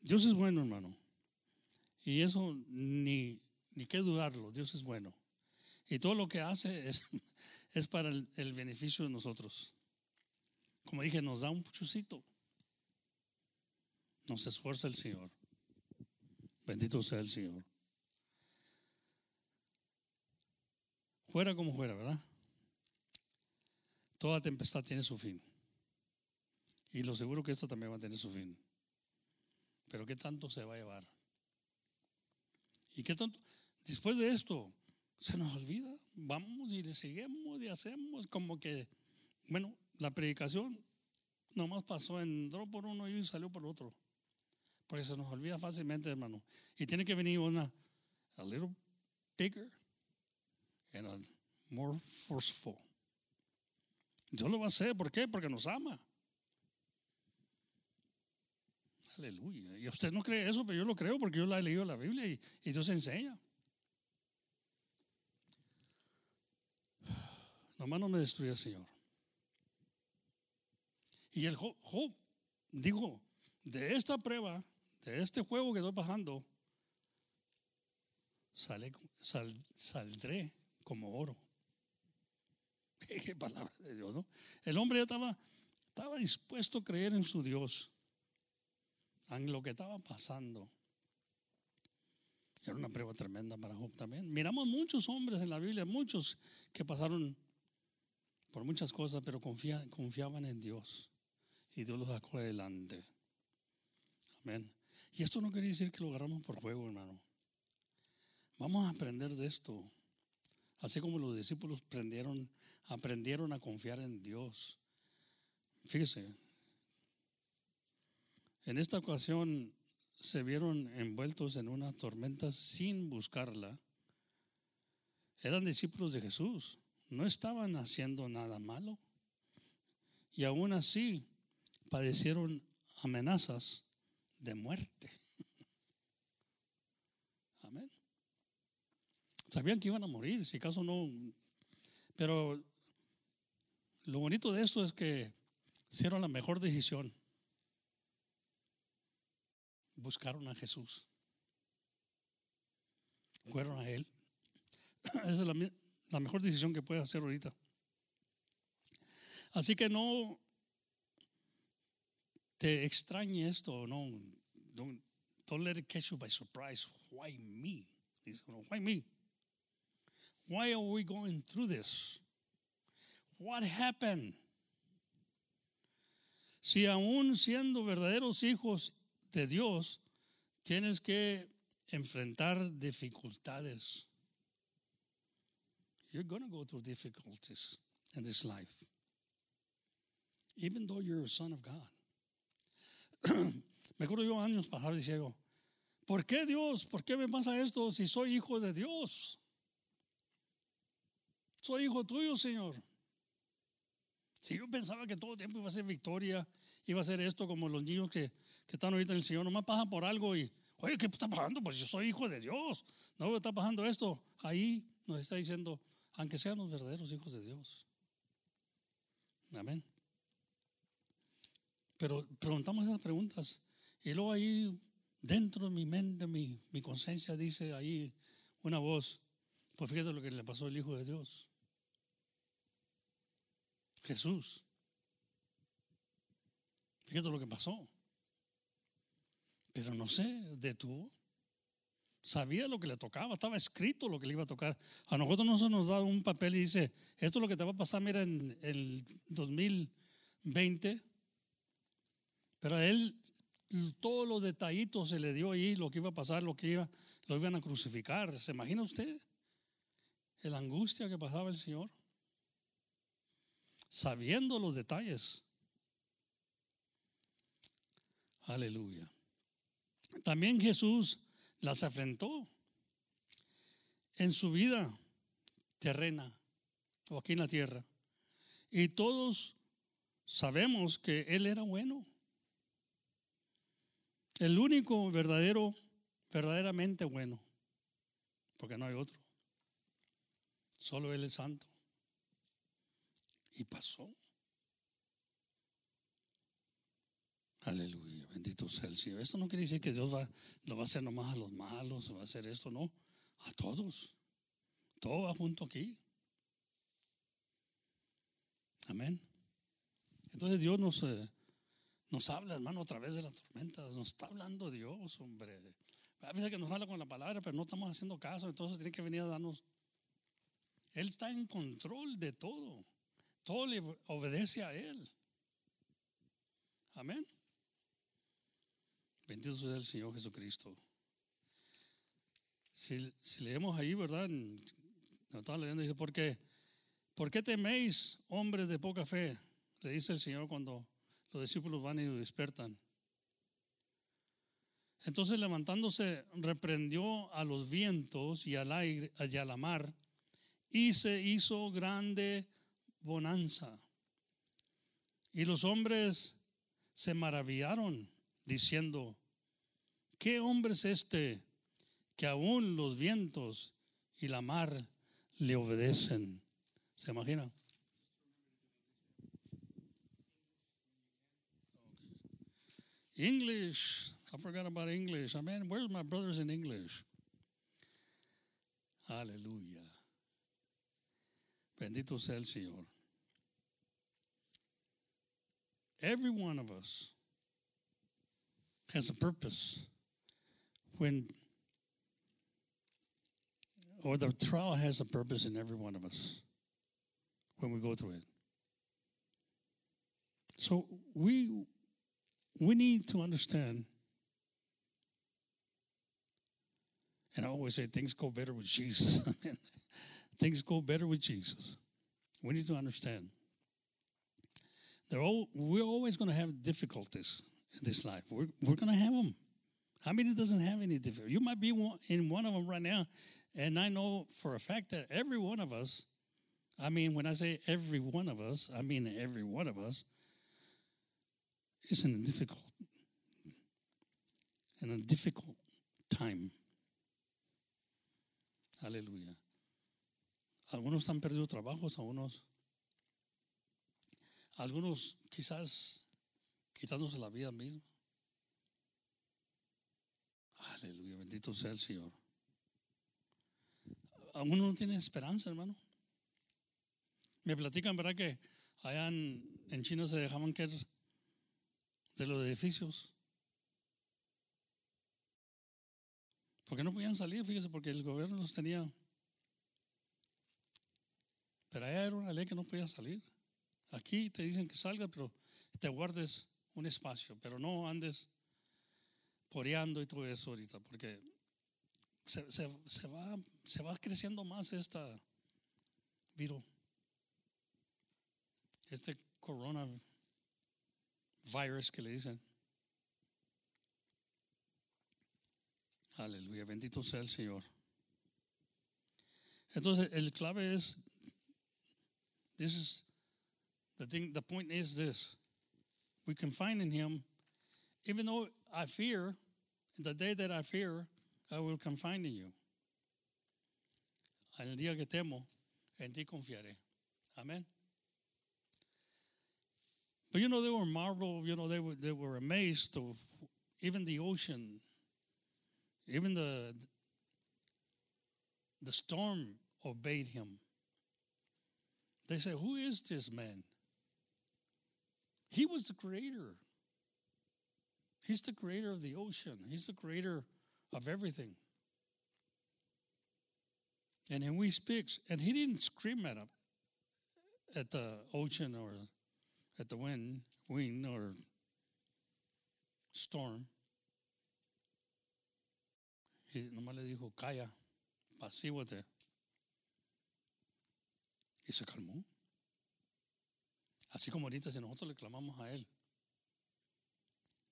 Dios es bueno, hermano. Y eso ni, ni qué dudarlo. Dios es bueno. Y todo lo que hace es, es para el, el beneficio de nosotros. Como dije, nos da un puchucito. Nos esfuerza el Señor. Bendito sea el Señor. Fuera como fuera, ¿verdad? Toda tempestad tiene su fin. Y lo seguro que esto también va a tener su fin. Pero ¿qué tanto se va a llevar? ¿Y qué tanto? Después de esto, se nos olvida. Vamos y seguimos y hacemos como que, bueno, la predicación nomás pasó, entró por uno y salió por otro. Porque se nos olvida fácilmente, hermano. Y tiene que venir una, a little bigger and a more forceful. Dios lo va a hacer. ¿Por qué? Porque nos ama. Aleluya. Y usted no cree eso, pero yo lo creo porque yo la he leído la Biblia y, Dios enseña. Nomás no me destruya, Señor. Y el Job, dijo, de esta prueba, de este juego que estoy sal, saldré como oro. Qué palabra de Dios, ¿no? El hombre ya estaba, estaba dispuesto a creer en su Dios, lo que estaba pasando. Era una prueba tremenda para Job también. Miramos muchos hombres en la Biblia, muchos que pasaron por muchas cosas, pero confiaban en Dios. Y Dios los sacó adelante. Amén. Y esto no quiere decir que lo agarramos por juego, hermano. Vamos a aprender de esto. Así como los discípulos aprendieron, aprendieron a confiar en Dios. Fíjese, en esta ocasión se vieron envueltos en una tormenta sin buscarla. Eran discípulos de Jesús no estaban haciendo nada malo. Y aún así padecieron amenazas de muerte. Amén. Sabían que iban a morir, si acaso no. Pero lo bonito de esto es que hicieron la mejor decisión. Buscaron a Jesús. Fueron a Él. Esa es la, mejor decisión que puedes hacer ahorita. Así que no te extrañe esto, no. Don't, let it catch you by surprise. Why me? Why me? Why are we going through this? What happened? Si aún siendo verdaderos hijos de Dios, tienes que enfrentar dificultades. You're going to go through difficulties in this life, even though you're a son of God. me acuerdo yo años pasados decía ¿por qué Dios? ¿Por qué me pasa esto si soy hijo de Dios? Soy hijo tuyo, Señor. Si yo pensaba que todo el tiempo iba a ser victoria, iba a ser esto como los niños que, que están ahorita en el Señor, nomás pasan por algo y, oye, ¿qué está pasando? Pues yo soy hijo de Dios. No está pasando esto. Ahí nos está diciendo, aunque sean los verdaderos hijos de Dios. Amén. Pero preguntamos esas preguntas y luego ahí dentro de mi mente, mi, mi conciencia dice ahí una voz, pues fíjate lo que le pasó al Hijo de Dios. Jesús. Fíjate lo que pasó. Pero no sé, detuvo. Sabía lo que le tocaba, estaba escrito lo que le iba a tocar. A nosotros no se nos da un papel y dice, esto es lo que te va a pasar, mira, en el 2020. Pero a él todos los detallitos se le dio ahí, lo que iba a pasar, lo que iba, lo iban a crucificar. ¿Se imagina usted? La angustia que pasaba el Señor. Sabiendo los detalles. Aleluya. También Jesús las afrentó en su vida terrena o aquí en la tierra. Y todos sabemos que Él era bueno. El único verdadero, verdaderamente bueno. porque no hay otro. Solo Él es santo. Y pasó. Aleluya, bendito sea el Señor. Esto no quiere decir que Dios va, lo va a hacer nomás a los malos, va a hacer esto, no, a todos. Todo va junto aquí. Amén. Entonces Dios nos, eh, nos habla, hermano, a través de las tormentas. Nos está hablando Dios, hombre. A veces que nos habla con la palabra, pero no estamos haciendo caso, entonces tiene que venir a darnos. Él está en control de todo. Todo le obedece a Él. Amén. Bendito sea el Señor Jesucristo. Si, leemos ahí, ¿verdad? No estaba leyendo, dice, ¿por qué? ¿Por qué teméis, hombres de poca fe? Le dice el Señor cuando los discípulos van y lo despertan. Entonces levantándose, reprendió a los vientos y al aire, y a la mar, y se hizo grande bonanza. Y los hombres se maravillaron, diciendo, ¿qué hombre es este que aún los vientos y la mar le obedecen? ¿Se imagina? English. I forgot about English. I mean, where's my brothers in English? Aleluya. Bendito sea el Señor. Every one of us has a purpose when, or the trial has a purpose in every one of us when we go through it. So we we need to understand, and I always say things go better with Jesus. things go better with Jesus. We need to understand. All, we're always going to have difficulties in this life. We're, we're going to have them. How many doesn't have any difficulty? You might be in one of them right now, and I know for a fact that every one of us, I mean, when I say every one of us, I mean every one of us, is in a difficult, in a difficult time. Aleluya. Algunos han perdido trabajos, algunos, algunos quizás quitándose la vida misma. Aleluya, bendito sea el Señor. Algunos no tienen esperanza, hermano. Me platican, ¿verdad? Que allá en, en China se dejaban caer de los edificios. Porque no podían salir, fíjese, porque el gobierno los tenía. Pero allá era una ley que no podía salir. Aquí te dicen que salga, pero te guardes un espacio, pero no andes poreando y todo eso ahorita, porque se, se, va, se va creciendo más esta virus, este coronavirus virus que le dicen. Aleluya, bendito sea el Señor. Entonces, el clave es, this is, the thing, the point is this. We can find in him, even though I fear, the day that I fear, I will confine in you. El día que temo, en ti confiaré. Amén. But you know, they were marveled, you know, they were, they were amazed of even the ocean, even the, the storm obeyed him. They said, Who is this man? He was the creator. He's the creator of the ocean, he's the creator of everything. And then we speak, and he didn't scream at him, at the ocean or at the wind, wind or storm. Y nomás le dijo, calla, pasívote. Y se calmó. Así como ahorita si nosotros le clamamos a Él.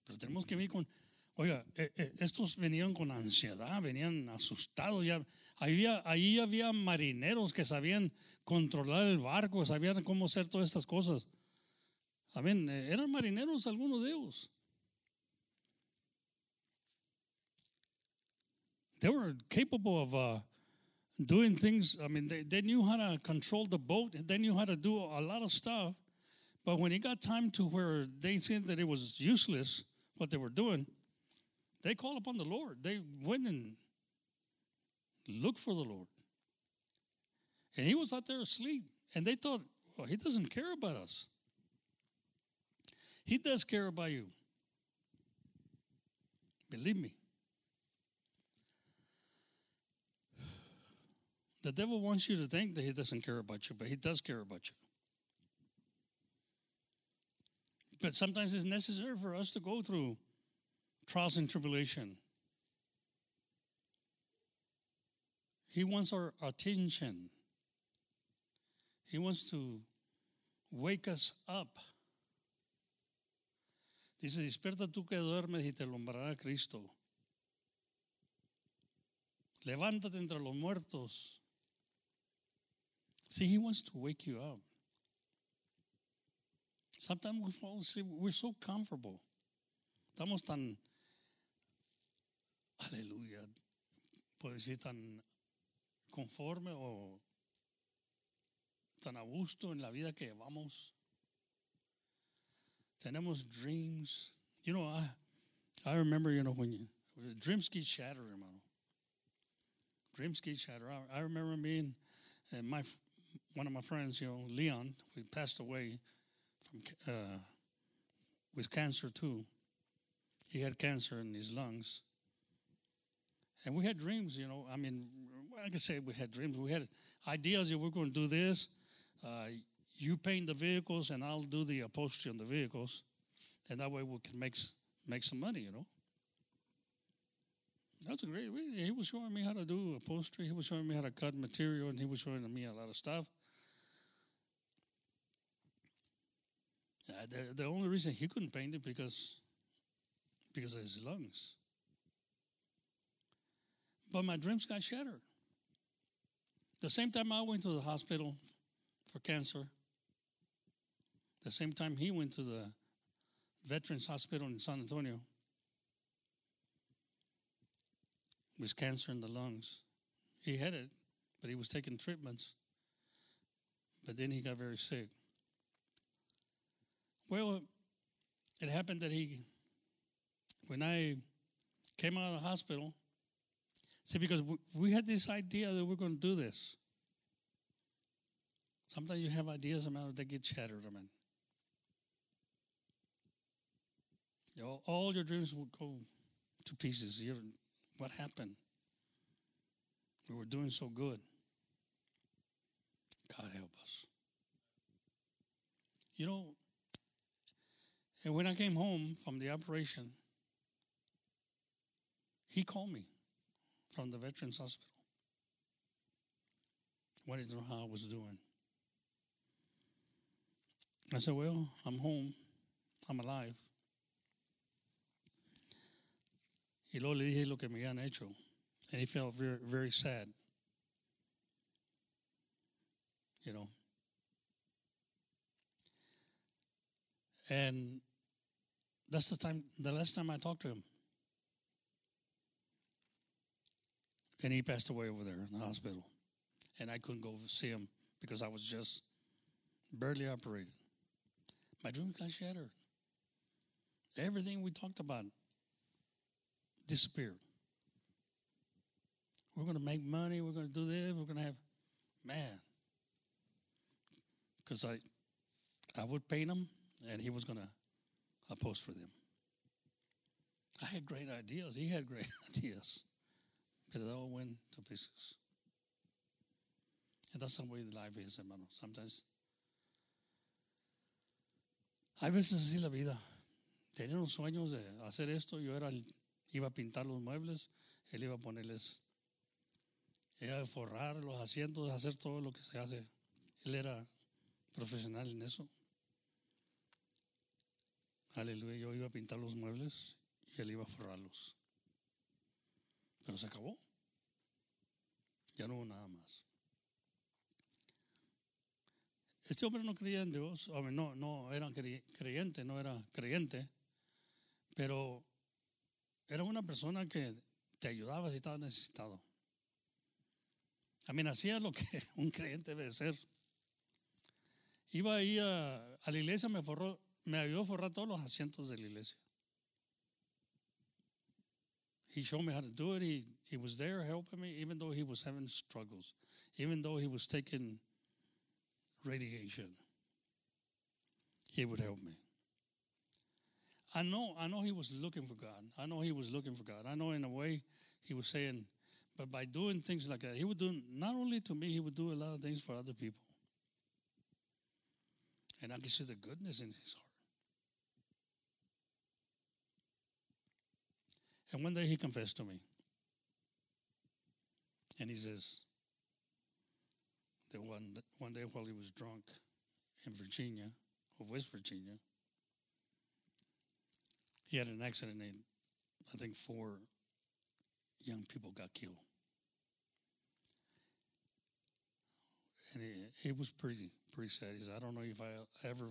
Pero tenemos que ver con, oiga, eh, eh, estos venían con ansiedad, venían asustados. Ya, había, ahí había marineros que sabían controlar el barco, sabían cómo hacer todas estas cosas. Amén. Eh, eran marineros algunos de ellos. They were capable of uh, doing things. I mean, they, they knew how to control the boat, they knew how to do a lot of stuff. But when it got time to where they said that it was useless what they were doing, they called upon the Lord. They went and looked for the Lord. And he was out there asleep. And they thought, well, he doesn't care about us. He does care about you. Believe me. The devil wants you to think that he doesn't care about you, but he does care about you. But sometimes it's necessary for us to go through trials and tribulation. He wants our attention. He wants to wake us up. Dice, despierta tú que duermes y te alumbrará Cristo. Levántate entre los muertos. See, he wants to wake you up. Sometimes we fall asleep, we're so comfortable. Estamos tan, aleluya, puedo decir tan conforme o tan a gusto en la vida que vamos. Tenemos dreams. You know, I, I remember, you know, when you, dreams get shattered, hermano. Dreams get shattered. I, I remember being, and my, one of my friends, you know, Leon, we passed away uh, with cancer too. He had cancer in his lungs. And we had dreams, you know. I mean, like I say we had dreams. We had ideas that we're going to do this. Uh, you paint the vehicles, and I'll do the upholstery on the vehicles. And that way we can make, make some money, you know. That's a great. Way. He was showing me how to do upholstery. He was showing me how to cut material, and he was showing me a lot of stuff. Yeah, the, the only reason he couldn't paint it because because of his lungs. But my dreams got shattered. The same time I went to the hospital for cancer, the same time he went to the Veterans Hospital in San Antonio with cancer in the lungs. He had it, but he was taking treatments. But then he got very sick. Well, it happened that he, when I came out of the hospital, see, because we had this idea that we're going to do this. Sometimes you have ideas, man, they get shattered, man. You know, all your dreams will go to pieces. You what happened? We were doing so good. God help us. You know, and when I came home from the operation, he called me from the Veterans Hospital. Wanted to know how I was doing. I said, Well, I'm home. I'm alive. Y luego le dije lo que me habían hecho. And he felt very, very sad. You know. And that's the time the last time I talked to him. And he passed away over there in the hospital. And I couldn't go see him because I was just barely operated. My dreams got shattered. Everything we talked about disappeared. We're going to make money. We're going to do this. We're going to have, man. Because I, I would paint him, and he was going to post for them. I had great ideas. He had great ideas, but it all went to pieces. And that's the way life is, hermano. Sometimes Hay veces así la vida. Tenía unos sueños de hacer esto. Yo era, iba a pintar los muebles, él iba a ponerles, iba a forrar los asientos, hacer todo lo que se hace. Él era profesional en eso. Aleluya, yo iba a pintar los muebles y él iba a forrarlos. Pero se acabó. Ya no hubo nada más. Este hombre no creía en Dios, no, no era creyente, no era creyente, pero era una persona que te ayudaba si estabas necesitado. Mí hacía lo que un creyente debe ser. Iba ahí a, a la iglesia, me forró, me ayudó a forrar todos los asientos de la iglesia. He showed me how to do it. He, he was there helping me, even though he was having struggles, even though he was taking radiation. He would help me. I know, I know he was looking for God. I know he was looking for God. I know in a way he was saying, but by doing things like that, he would do not only to me, he would do a lot of things for other people. And I can see the goodness in his heart. And one day he confessed to me. And he says, that one, one day while he was drunk in Virginia, or West Virginia, he had an accident and I think four young people got killed. And it, he was pretty, pretty sad. He said, I don't know if I ever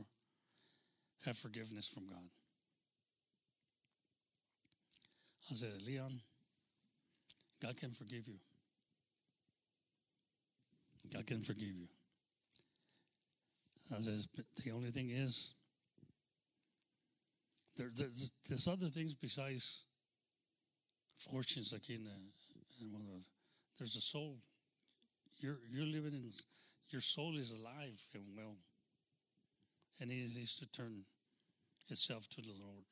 have forgiveness from God. I said, Leon, God can forgive you. God can forgive you. I but the only thing is, there, there's, there's other things besides fortunes like in, uh, in one of. There's a soul. You're, you're living in, your soul is alive and well. And it needs to turn itself to the Lord.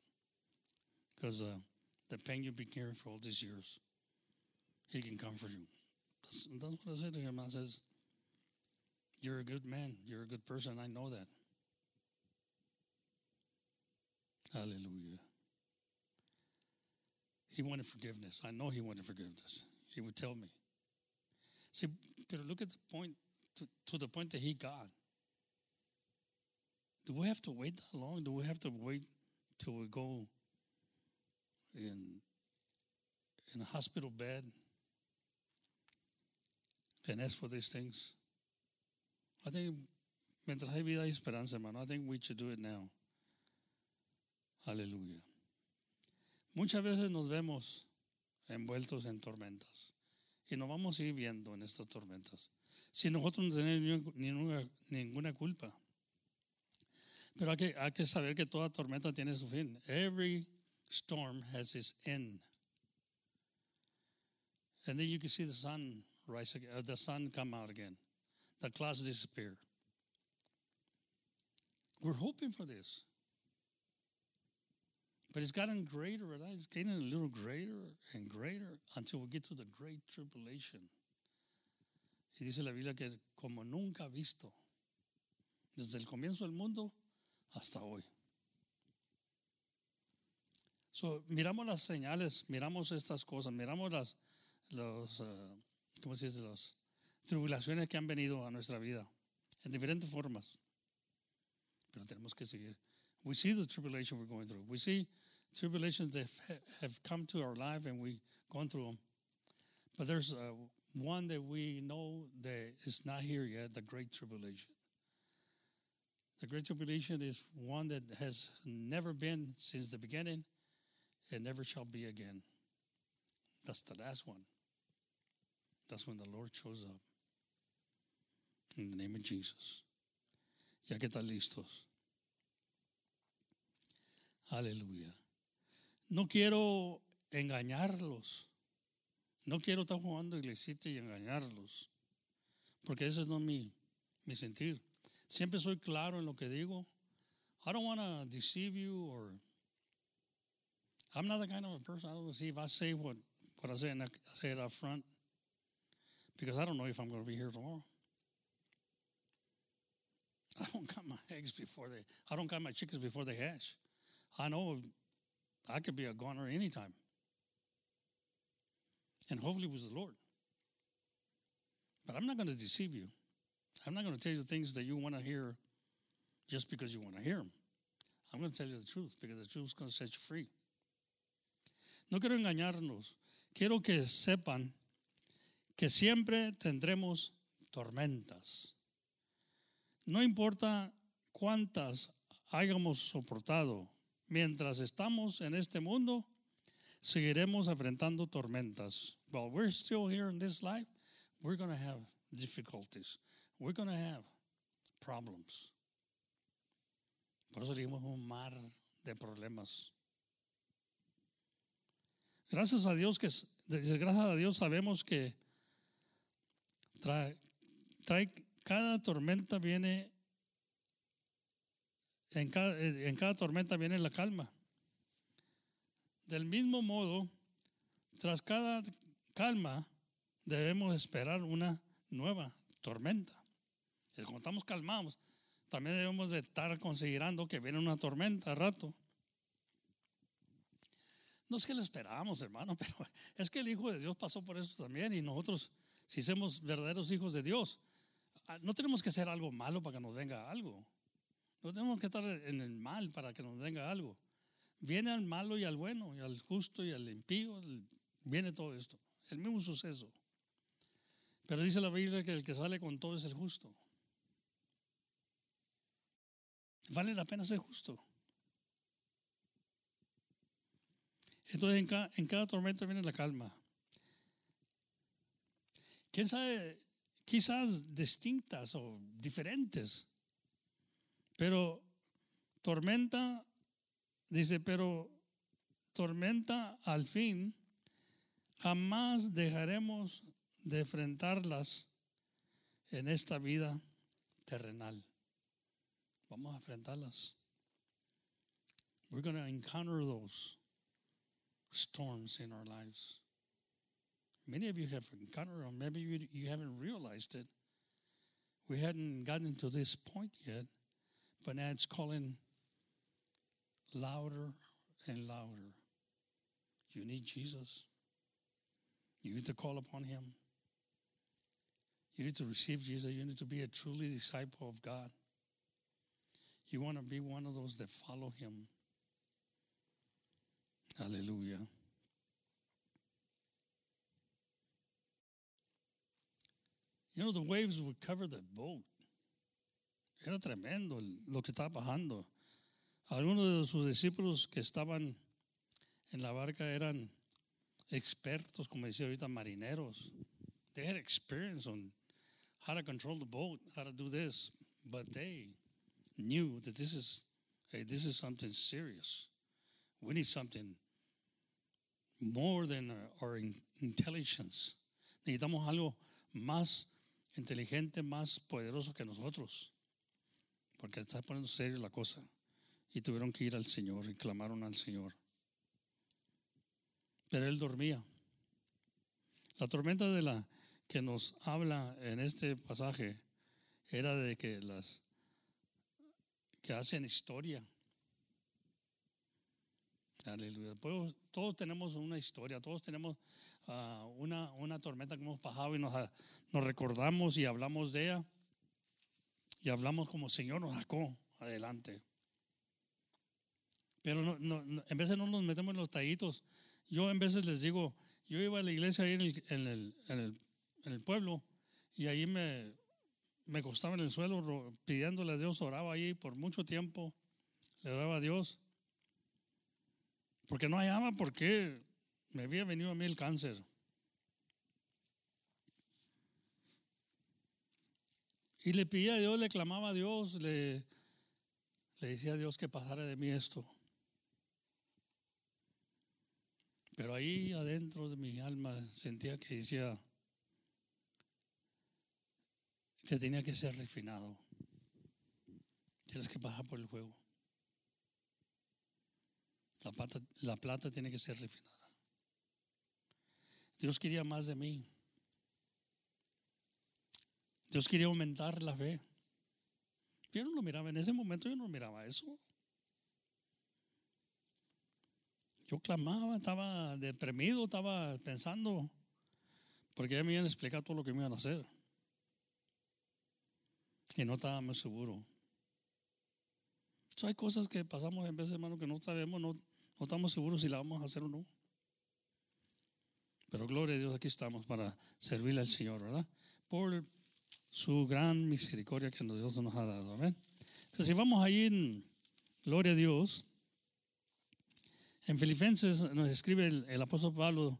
Because uh, the pain you've been carrying for all these years, He can comfort you. That's, that's what I said to him. I says, You're a good man. You're a good person. I know that. Hallelujah. He wanted forgiveness. I know he wanted forgiveness. He would tell me. See, but look at the point, to, to the point that he got. Do we have to wait that long? Do we have to wait till we go in, in a hospital bed and ask for these things? I think, mientras hay vida hay esperanza, hermano. I think we should do it now. Aleluya. Muchas veces nos vemos envueltos en tormentas y nos vamos a viendo en estas tormentas si nosotros no tenemos ninguna, ninguna culpa. Pero hay que, hay que saber que toda tormenta tiene su fin. Every storm has its end. And then you can see the sun rise again, uh, the sun come out again. The clouds disappear. We're hoping for this. But it's gotten greater, right? It's getting a little greater and greater until we get to the great tribulation. Y dice la Biblia que como nunca visto, desde el comienzo del mundo hasta hoy. So, miramos las señales, miramos estas cosas, miramos las, los, uh, ¿cómo se dice? Tribulaciones que han venido a nuestra vida en diferentes formas. Pero tenemos que seguir. We see the tribulation we're going through. We see tribulations that have come to our life and we've gone through them. But there's uh, one that we know that is not here yet the Great Tribulation. The Great Tribulation is one that has never been since the beginning and never shall be again. That's the last one. That's when the Lord shows up. In the name of Jesus. Ya que están listos. Aleluya. No quiero engañarlos. No quiero estar jugando iglesita y engañarlos. Porque ese no es mi, mi sentir. Siempre soy claro en lo que digo. I don't want to deceive you or I'm not the kind of a person I don't deceive. I say what, what I say and I say it up front because I don't know if I'm going to be here tomorrow. I don't count my eggs before they I don't count my chickens before they hatch. I know I could be a goner anytime. And hopefully it was the Lord. But I'm not going to deceive you. I'm not going to tell you things that you want to hear just because you want to hear them. I'm going to tell you the truth because the truth is going to set you free. No quiero engañarnos. Quiero que sepan que siempre tendremos tormentas. No importa cuántas hayamos soportado, mientras estamos en este mundo, seguiremos enfrentando tormentas. While we're still here in this life, we're going to have difficulties. We're going to have problems. Por eso dijimos un mar de problemas. Gracias a Dios que a Dios sabemos que trae, cada tormenta viene en cada, en cada tormenta viene la calma. Del mismo modo, tras cada calma debemos esperar una nueva tormenta. Cuando estamos calmados, también debemos de estar considerando que viene una tormenta a rato. No es que lo esperábamos, hermano, pero es que el Hijo de Dios pasó por eso también y nosotros, si somos verdaderos hijos de Dios, ah, no tenemos que hacer algo malo para que nos venga algo. No tenemos que estar en el mal para que nos venga algo. Viene al malo y al bueno, y al justo y al impío, viene todo esto. El mismo suceso. Pero dice la Biblia que el que sale con todo es el justo. Vale la pena ser justo. Entonces en cada, en cada tormenta viene la calma. ¿Quién sabe? Quizás distintas o diferentes. Pero tormenta, dice, pero tormenta al fin, jamás dejaremos de enfrentarlas en esta vida terrenal. Vamos a enfrentarlas. We're going to encounter those storms in our lives. Many of you have encountered them. Maybe you, you haven't realized it. We hadn't gotten to this point yet, but now it's calling louder and louder. You need Jesus. You need to call upon him. You need to receive Jesus. You need to be a truly disciple of God. You want to be one of those that follow him. Aleluya. You know, the waves would cover the boat. Era tremendo lo que estaba bajando. Algunos de sus discípulos que estaban en la barca eran expertos, como decía ahorita, marineros. They had experience on how to control the boat, how to do this, but they knew that this is hey, this is something serious. We need something more than our intelligence. Necesitamos algo más inteligente, más poderoso que nosotros. Porque está poniendo serio la cosa. Y tuvieron que ir al Señor y clamaron al Señor. Pero él dormía. La tormenta de la que nos habla en este pasaje era de que las que hacen historia Aleluya. Pues, todos tenemos una historia, todos tenemos uh, una, una, tormenta que hemos pasado y nos, nos, recordamos y hablamos de ella. Y hablamos como Señor nos sacó adelante. Pero no, no, en veces no nos metemos en los tallitos. Yo en veces les digo, yo iba a la iglesia ahí en el, en el, en el, en el pueblo y ahí me, me acostaba en el suelo pidiéndole a Dios, oraba ahí por mucho tiempo, le oraba a Dios. Porque no hallaba por qué me había venido a mí el cáncer. Y le pedía a Dios, le clamaba a Dios, le, le decía a Dios que pasara de mí esto. Pero ahí adentro de mi alma sentía que decía que tenía que ser refinado. Tienes que pasar por el fuego. La plata, la plata tiene que ser refinada. Dios quería más de mí. Dios quería aumentar la fe. Yo no lo miraba, en ese momento yo no miraba eso. Yo clamaba, estaba deprimido, estaba pensando, porque ya me iban a explicar todo lo que me iban a hacer. Y no estaba muy seguro. hay cosas que pasamos en veces, hermano, que no sabemos, no, no estamos seguros si la vamos a hacer o no. Pero gloria a Dios, aquí estamos para servirle al Señor, ¿verdad? Por su gran misericordia que Dios nos ha dado. Amén. Pero si vamos ahí en Gloria a Dios, en Filipenses nos escribe el, el apóstol Pablo,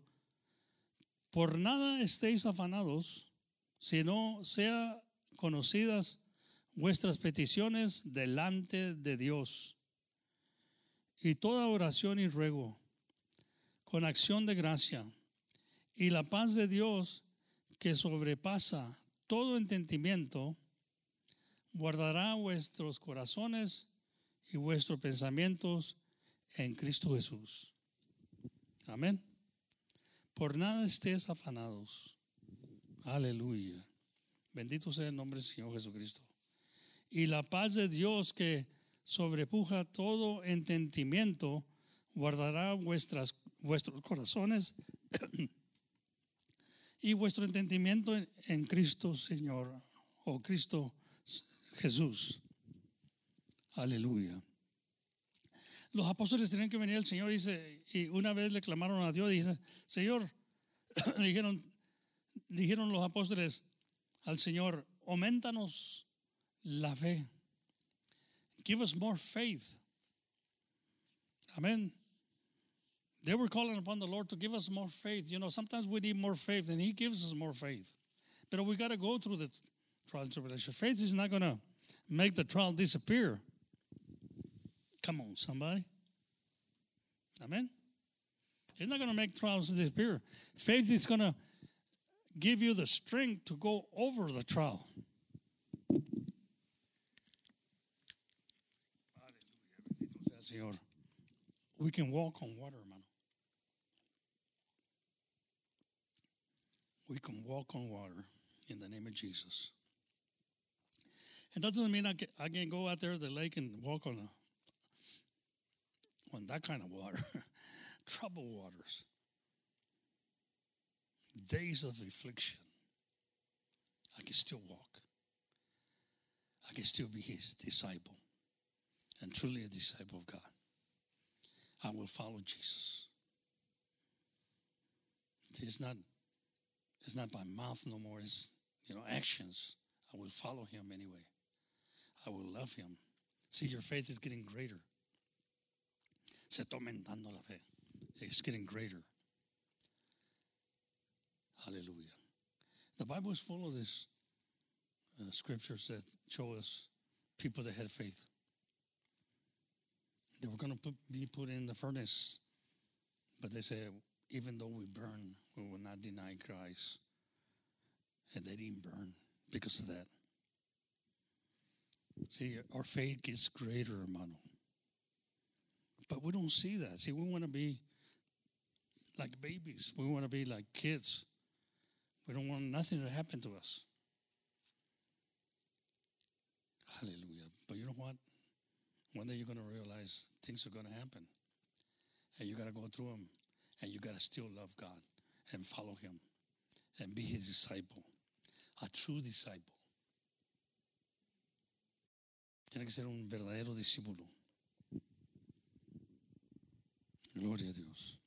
por nada estéis afanados, sino sea conocidas vuestras peticiones delante de Dios. Y toda oración y ruego, con acción de gracia, y la paz de Dios, que sobrepasa todo entendimiento, guardará vuestros corazones y vuestros pensamientos en Cristo Jesús. Amén. Por nada estés afanados. Aleluya. Bendito sea el nombre del Señor Jesucristo. Y la paz de Dios que sobrepuja todo entendimiento, guardará vuestras, vuestros corazones y vuestro entendimiento en, Cristo Señor o Cristo Jesús. Aleluya. Los apóstoles tienen que venir al Señor y, una vez le clamaron a Dios y dice, Señor, dijeron, dijeron los apóstoles al Señor, aumentanos la fe. Give us more faith. Amen. They were calling upon the Lord to give us more faith. You know, sometimes we need more faith, and He gives us more faith. But we got to go through the trial and tribulation. Faith is not going to make the trial disappear. Come on, somebody. Amen. It's not going to make trials disappear. Faith is going to give you the strength to go over the trial. Señor. We can walk on water, hermano. We can walk on water in the name of Jesus. And that doesn't mean I can, I can go out there to the lake and walk on, a, on that kind of water. Trouble waters. Days of affliction. I can still walk. I can still be his disciple and truly a disciple of God. I will follow Jesus. It's not, it's not by mouth no more, it's you know, actions. I will follow him anyway. I will love him. See, your faith is getting greater. Se está aumentando la fe. It's getting greater. Hallelujah. The Bible is full of these uh, scriptures that show us people that had faith. They were going to put, be put in the furnace, but they said, even though we burn, we will not deny Christ. And they didn't burn because of that. See, our faith gets greater, hermano. But we don't see that. See, we want to be like babies. We want to be like kids. We don't want nothing to happen to us. Hallelujah. But you know what? One day you're going to realize things are going to happen. And you got to go through them. And you got to still love God and follow Him and be His disciple, a true disciple. Tiene que ser un verdadero discípulo. Gloria a Dios.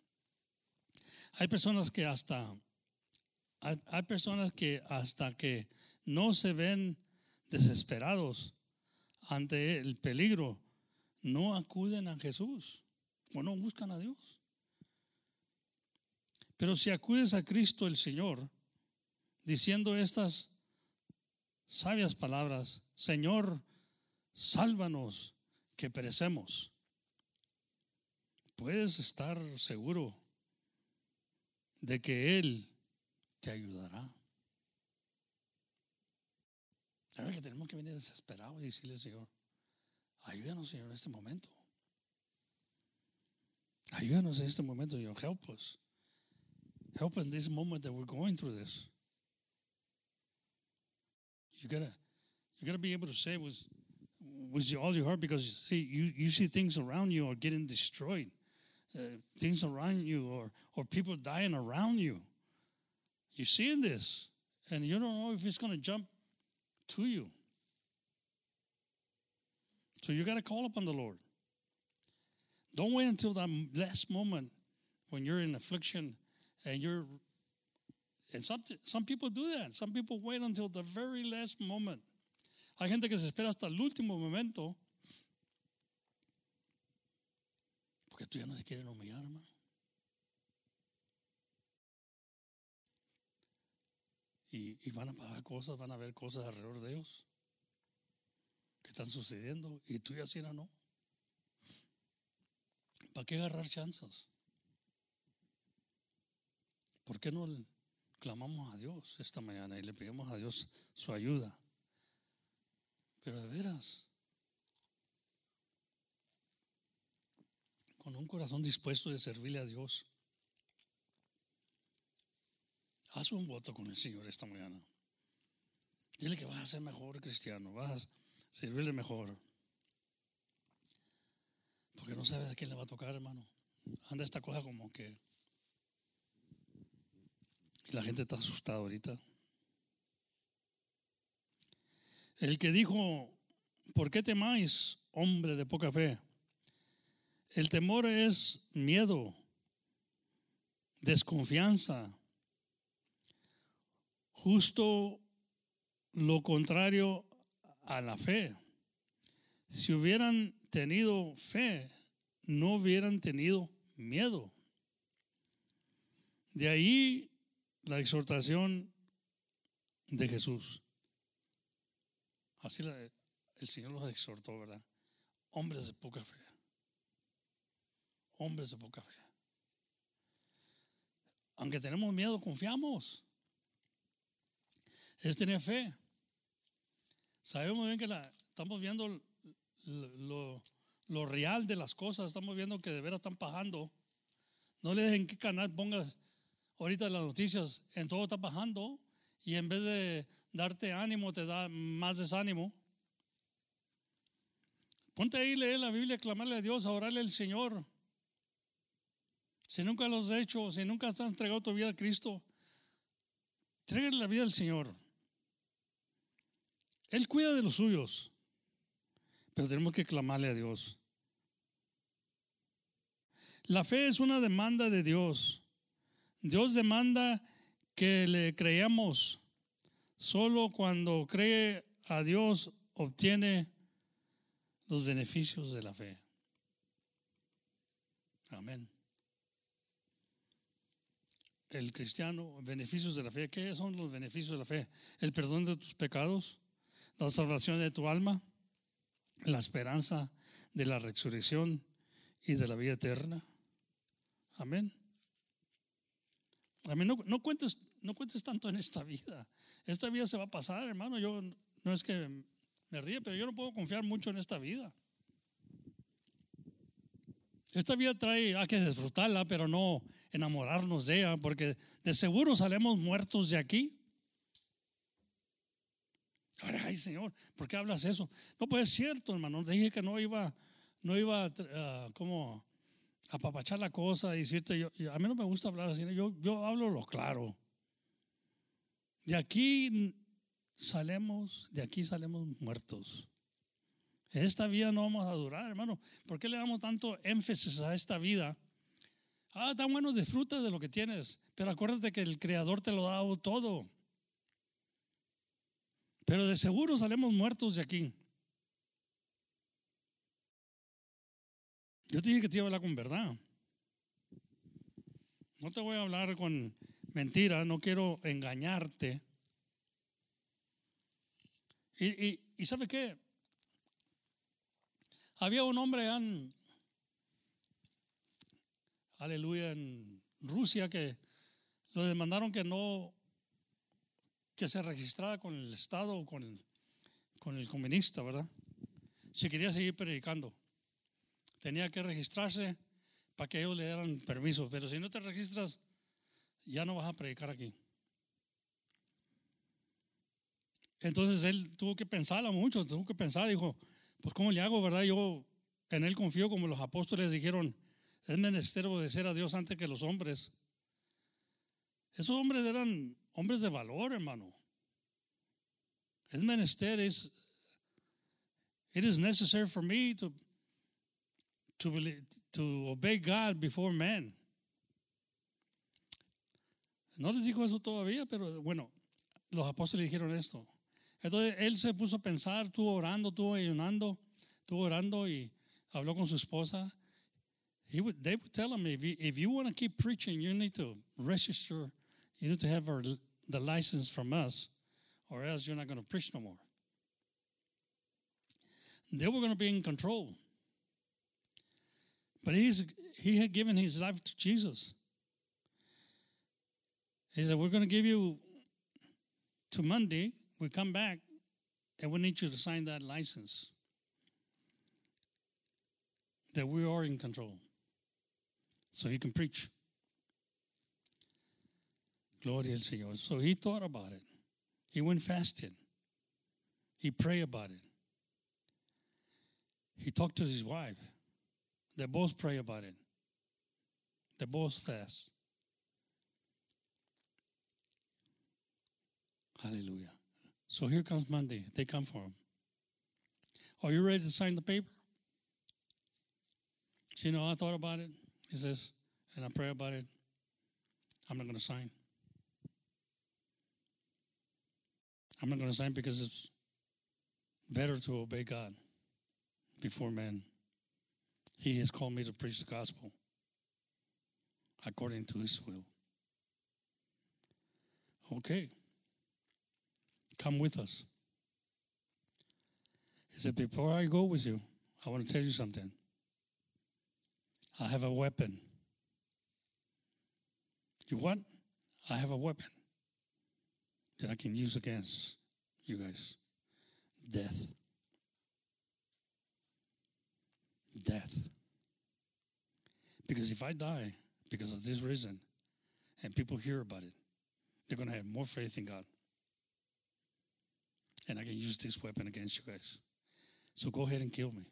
Hay personas que hasta hay, hay, personas que hasta que no se ven desesperados ante el peligro, no acuden a Jesús o no buscan a Dios. Pero si acudes a Cristo el Señor, diciendo estas sabias palabras, Señor, sálvanos que perecemos, puedes estar seguro de que Él te ayudará. ¿Sabes que tenemos que venir desesperados y decirle, Señor, Ayúdanos, Señor, en este momento. Ayúdanos en este momento, Señor. Help us. Help in this moment that we're going through this. You gotta, you gotta be able to say with, with all your heart because see, you, you see things around you are getting destroyed. Uh, things around you or, or people dying around you. You're seeing this, and you don't know if it's to jump to you. So you got to call upon the Lord. Don't wait until that last moment when you're in affliction and you're and some, some people do that. Some people wait until the very last moment. Hay gente que se espera hasta el último momento porque tú ya no se quieres humillar, hermano. y, y van a pasar cosas, van a ver cosas alrededor de ellos que están sucediendo y tú y así no. ¿Para qué agarrar chanzas? ¿Por qué no clamamos a Dios esta mañana y le pedimos a Dios su ayuda? Pero de veras, con un corazón dispuesto de servirle a Dios, haz un voto con el Señor esta mañana. Dile que vas a ser mejor cristiano, vas a servirle mejor. Porque no sabes a quién le va a tocar, hermano. Anda esta cosa como que la gente está asustada ahorita. El que dijo, ¿por qué temáis, hombre de poca fe? El temor es miedo, desconfianza, justo lo contrario a la fe. Si hubieran tenido fe, no hubieran tenido miedo. De ahí la exhortación de Jesús. Así el Señor los exhortó, ¿verdad? Hombres de poca fe. Hombres de poca fe. Aunque tenemos miedo, confiamos. Es tener fe. Sabemos bien que la, estamos viendo lo, real de las cosas, estamos viendo que de veras están bajando. No le dejen qué canal pongas ahorita las noticias, en todo está bajando y en vez de darte ánimo, te da más desánimo. Ponte ahí, lee la Biblia, clamarle a Dios, a orarle al Señor. Si nunca lo has hecho, si nunca has entregado tu vida a Cristo, Entrégale la vida al Señor. Él cuida de los suyos, pero tenemos que clamarle a Dios. La fe es una demanda de Dios. Dios demanda que le creamos. Solo cuando cree a Dios obtiene los beneficios de la fe. Amén. El cristiano, beneficios de la fe. ¿Qué son los beneficios de la fe? El perdón de tus pecados, la salvación de tu alma, la esperanza de la resurrección y de la vida eterna. Amén. Amén. No, no, cuentes, no cuentes tanto en esta vida. Esta vida se va a pasar, hermano. Yo no es que me ríe, pero yo no puedo confiar mucho en esta vida. Esta vida trae, hay que disfrutarla, pero no enamorarnos de ella, porque de seguro salemos muertos de aquí. Ay, Señor, ¿por qué hablas eso? No, pues es cierto, hermano. Dije que no iba, no iba como a apapachar la cosa y decirte, yo, a mí no me gusta hablar así, yo, yo hablo lo claro. De aquí salemos, de aquí salemos muertos. Esta vida no vamos a durar, hermano. ¿Por qué le damos tanto énfasis a esta vida? Ah, tan bueno, disfruta de lo que tienes, pero acuérdate que el Creador te lo ha dado todo. Pero de seguro salemos muertos de aquí. Yo te dije que te iba a hablar con verdad. No te voy a hablar con mentira, no quiero engañarte. Y, y, y ¿sabe qué? Había un hombre en, aleluya, en Rusia que lo demandaron que no, que se registrara con el Estado o con el, con el comunista, ¿verdad? Si quería seguir predicando, tenía que registrarse para que ellos le dieran permiso, pero si no te registras, ya no vas a predicar aquí. Entonces él tuvo que pensarla mucho, tuvo que pensar, dijo, pues ¿cómo le hago, verdad? Yo en él confío como los apóstoles dijeron, es menester obedecer a Dios antes que los hombres. Esos hombres eran hombres de valor, hermano. Es menester, es, it is necessary for me to, to, to obey God before man. No les dijo eso todavía, pero bueno, los apóstoles dijeron esto. Entonces él se puso a pensar, estuvo orando, estuvo ayunando, estuvo orando y habló con su esposa. He would, they would tell him, if you, if you want to keep preaching, you need to register, you need to have a the license from us, or else you're not going to preach no more. They were going to be in control. But he's, he had given his life to Jesus. He said, We're going to give you to Monday. We come back and we need you to sign that license that we are in control so he can preach. Gloria al Señor. So he thought about it. He went fasting. He prayed about it. He talked to his wife. They both pray about it. They both fast. Hallelujah. So here comes Monday. They come for him. Are you ready to sign the paper? So, you know, I thought about it. He says, and I pray about it. I'm not going to sign. I'm not going to sign because it's better to obey God before man. He has called me to preach the gospel according to his will. Okay. Come with us. He said, Before I go with you, I want to tell you something. I have a weapon. You what? I have a weapon that I can use against you guys death. Death. Because if I die because of this reason and people hear about it, they're going to have more faith in God. And I can use this weapon against you guys. So go ahead and kill me.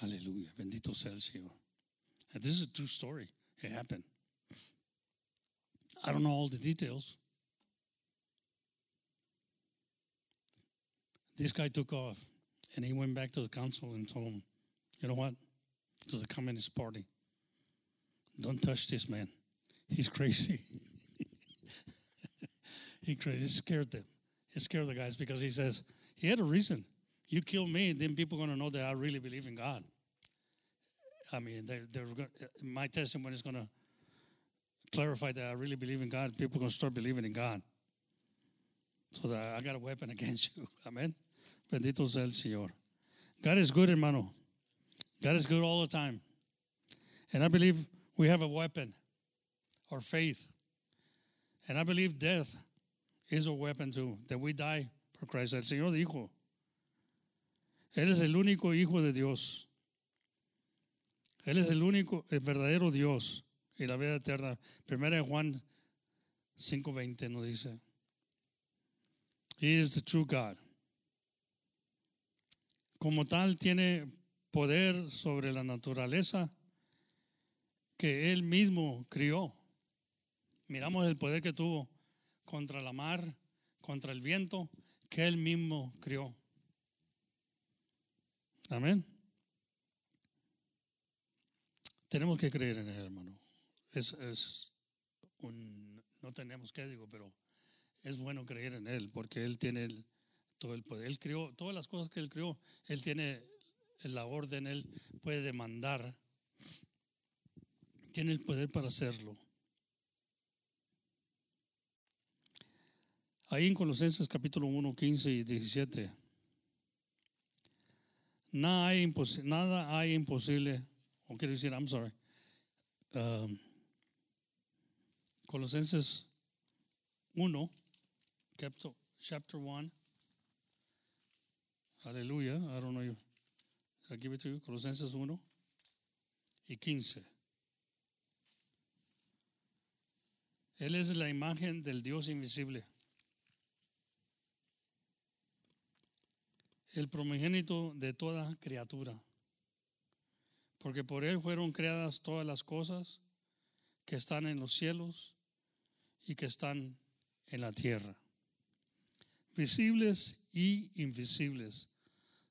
Hallelujah. Bendito sea el Señor. And this is a true story. It happened. I don't know all the details. This guy took off and he went back to the council and told him, you know what? To the Communist Party, don't touch this man. He's crazy. he crazy. It scared them. It scared the guys because he says, he had a reason. You kill me, then people are going to know that I really believe in God. I mean, they're, they're my testimony is going to clarify that I really believe in God. People are going to start believing in God. So that I got a weapon against you. Amen. Bendito sea el Señor. God is good, hermano. God is good all the time. And I believe we have a weapon, our faith. And I believe death is a weapon too, that we die for Christ. El Señor dijo, Él es el único Hijo de Dios. Él es el único, el verdadero Dios y la vida eterna. Primera de Juan 5.20 nos dice, He is the true God. Como tal, tiene poder sobre la naturaleza que Él mismo crió. Miramos el poder que tuvo contra la mar, contra el viento, que Él mismo crió. Amén. Tenemos que creer en Él, hermano. Es, es un, no tenemos que, digo, pero es bueno creer en Él porque Él tiene todo el poder. Él creó todas las cosas que Él creó. Él tiene la orden, Él puede demandar. Tiene el poder para hacerlo. Ahí en Colosenses capítulo 1, 15 y 17. Nada hay, impos nada hay imposible, o quiero decir, I'm sorry. Um, Colosenses 1, chapter, chapter 1. Aleluya. I don't know you. I give it to you? Colosenses 1 y 15. Él es la imagen del Dios invisible. El primogénito de toda criatura. Porque por Él fueron creadas todas las cosas que están en los cielos y que están en la tierra. Visibles y invisibles,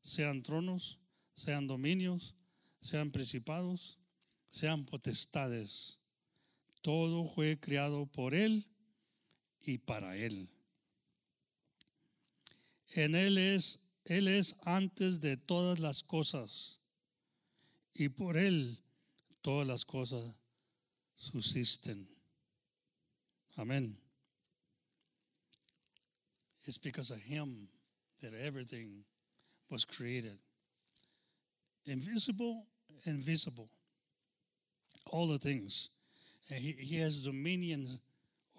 sean tronos, sean dominios, sean principados, sean potestades. Todo fue creado por Él y para Él. En Él es, Él es antes de todas las cosas y por Él todas las cosas subsisten. Amen. It's because of him that everything was created. Invisible and visible. All the things. And he, he has dominion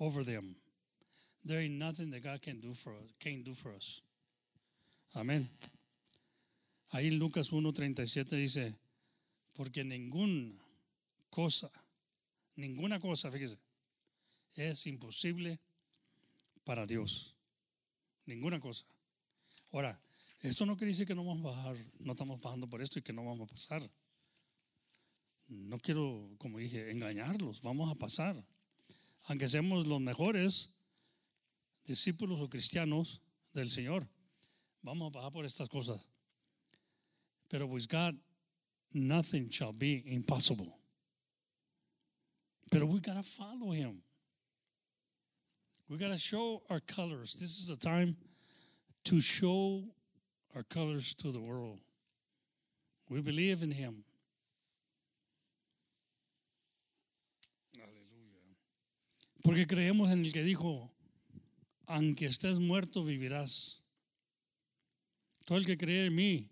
over them. There ain't nothing that God can do for us, can't do for us. Amén. Ahí en Lucas 1.37 dice, porque ninguna cosa, ninguna cosa, fíjese, es imposible para Dios. Ninguna cosa. Ahora, esto no quiere decir que no vamos a bajar, no estamos bajando por esto y que no vamos a pasar. No quiero, como dije, engañarlos, vamos a pasar. Aunque seamos los mejores discípulos o cristianos del Señor, vamos a pasar por estas cosas. Pero with God, nothing shall be impossible. Pero we gotta follow Him. We gotta show our colors. This is the time to show our colors to the world. We believe in Him. Aleluya. Porque creemos en el que dijo, aunque estés muerto, vivirás. Todo el que cree en mí,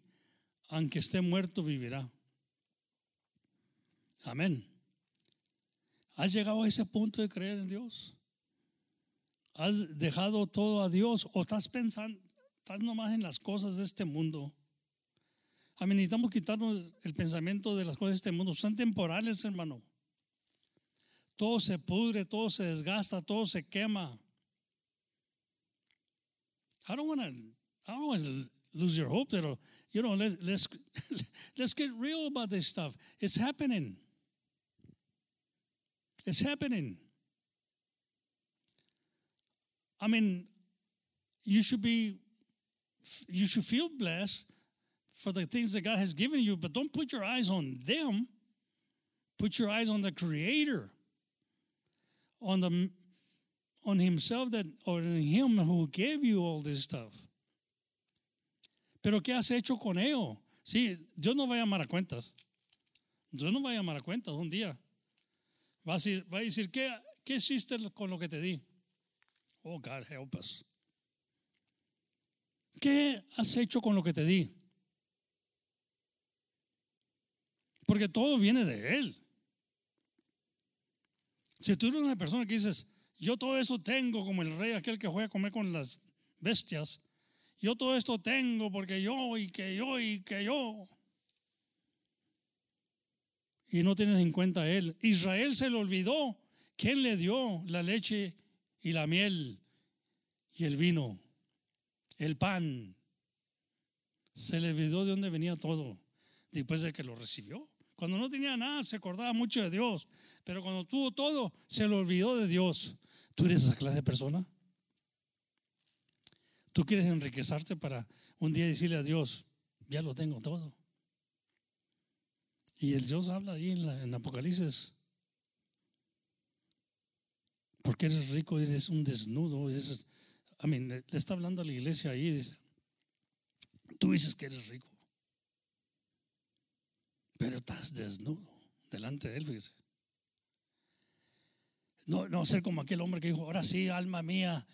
aunque esté muerto, vivirá. Amén. ¿Has llegado a ese punto de creer en Dios? ¿Has dejado todo a Dios o estás pensando, estás nomás en las cosas de este mundo? A mí necesitamos quitarnos el pensamiento de las cosas de este mundo. Son temporales, hermano. Todo se pudre, todo se desgasta, todo se quema. I don't want to, I don't want to lose your hope, pero, you know, let's, let's, let's get real about this stuff. It's happening. It's happening. I mean, you should be, you should feel blessed for the things that God has given you, but don't put your eyes on them. Put your eyes on the Creator, on the, on Himself that, or in Him who gave you all this stuff. Pero ¿qué has hecho con ello? Sí, Dios no va a llamar a cuentas. Dios no va a llamar a cuentas un día. Va a decir, va a decir ¿qué, ¿qué hiciste con lo que te di? Oh, God, help us. ¿Qué has hecho con lo que te di? Porque todo viene de Él. Si tú eres una persona que dices, yo todo eso tengo como el rey aquel que juega a comer con las bestias, yo todo esto tengo porque yo y que yo y que yo. Y no tienes en cuenta a Él. Israel se le olvidó quién le dio la leche y la miel y el vino, el pan. Se le olvidó de dónde venía todo después de que lo recibió. Cuando no tenía nada se acordaba mucho de Dios, pero cuando tuvo todo se le olvidó de Dios. ¿Tú eres esa clase de persona? ¿Tú quieres enriquecerte para un día decirle a Dios, ya lo tengo todo? Y el Dios habla ahí en, la, en Apocalipsis. Porque eres rico, eres un desnudo. Eres, I mean, le está hablando a la iglesia ahí. Dice, tú dices que eres rico. Pero estás desnudo delante de él, fíjese. No, no ser como aquel hombre que dijo, ahora sí, alma mía,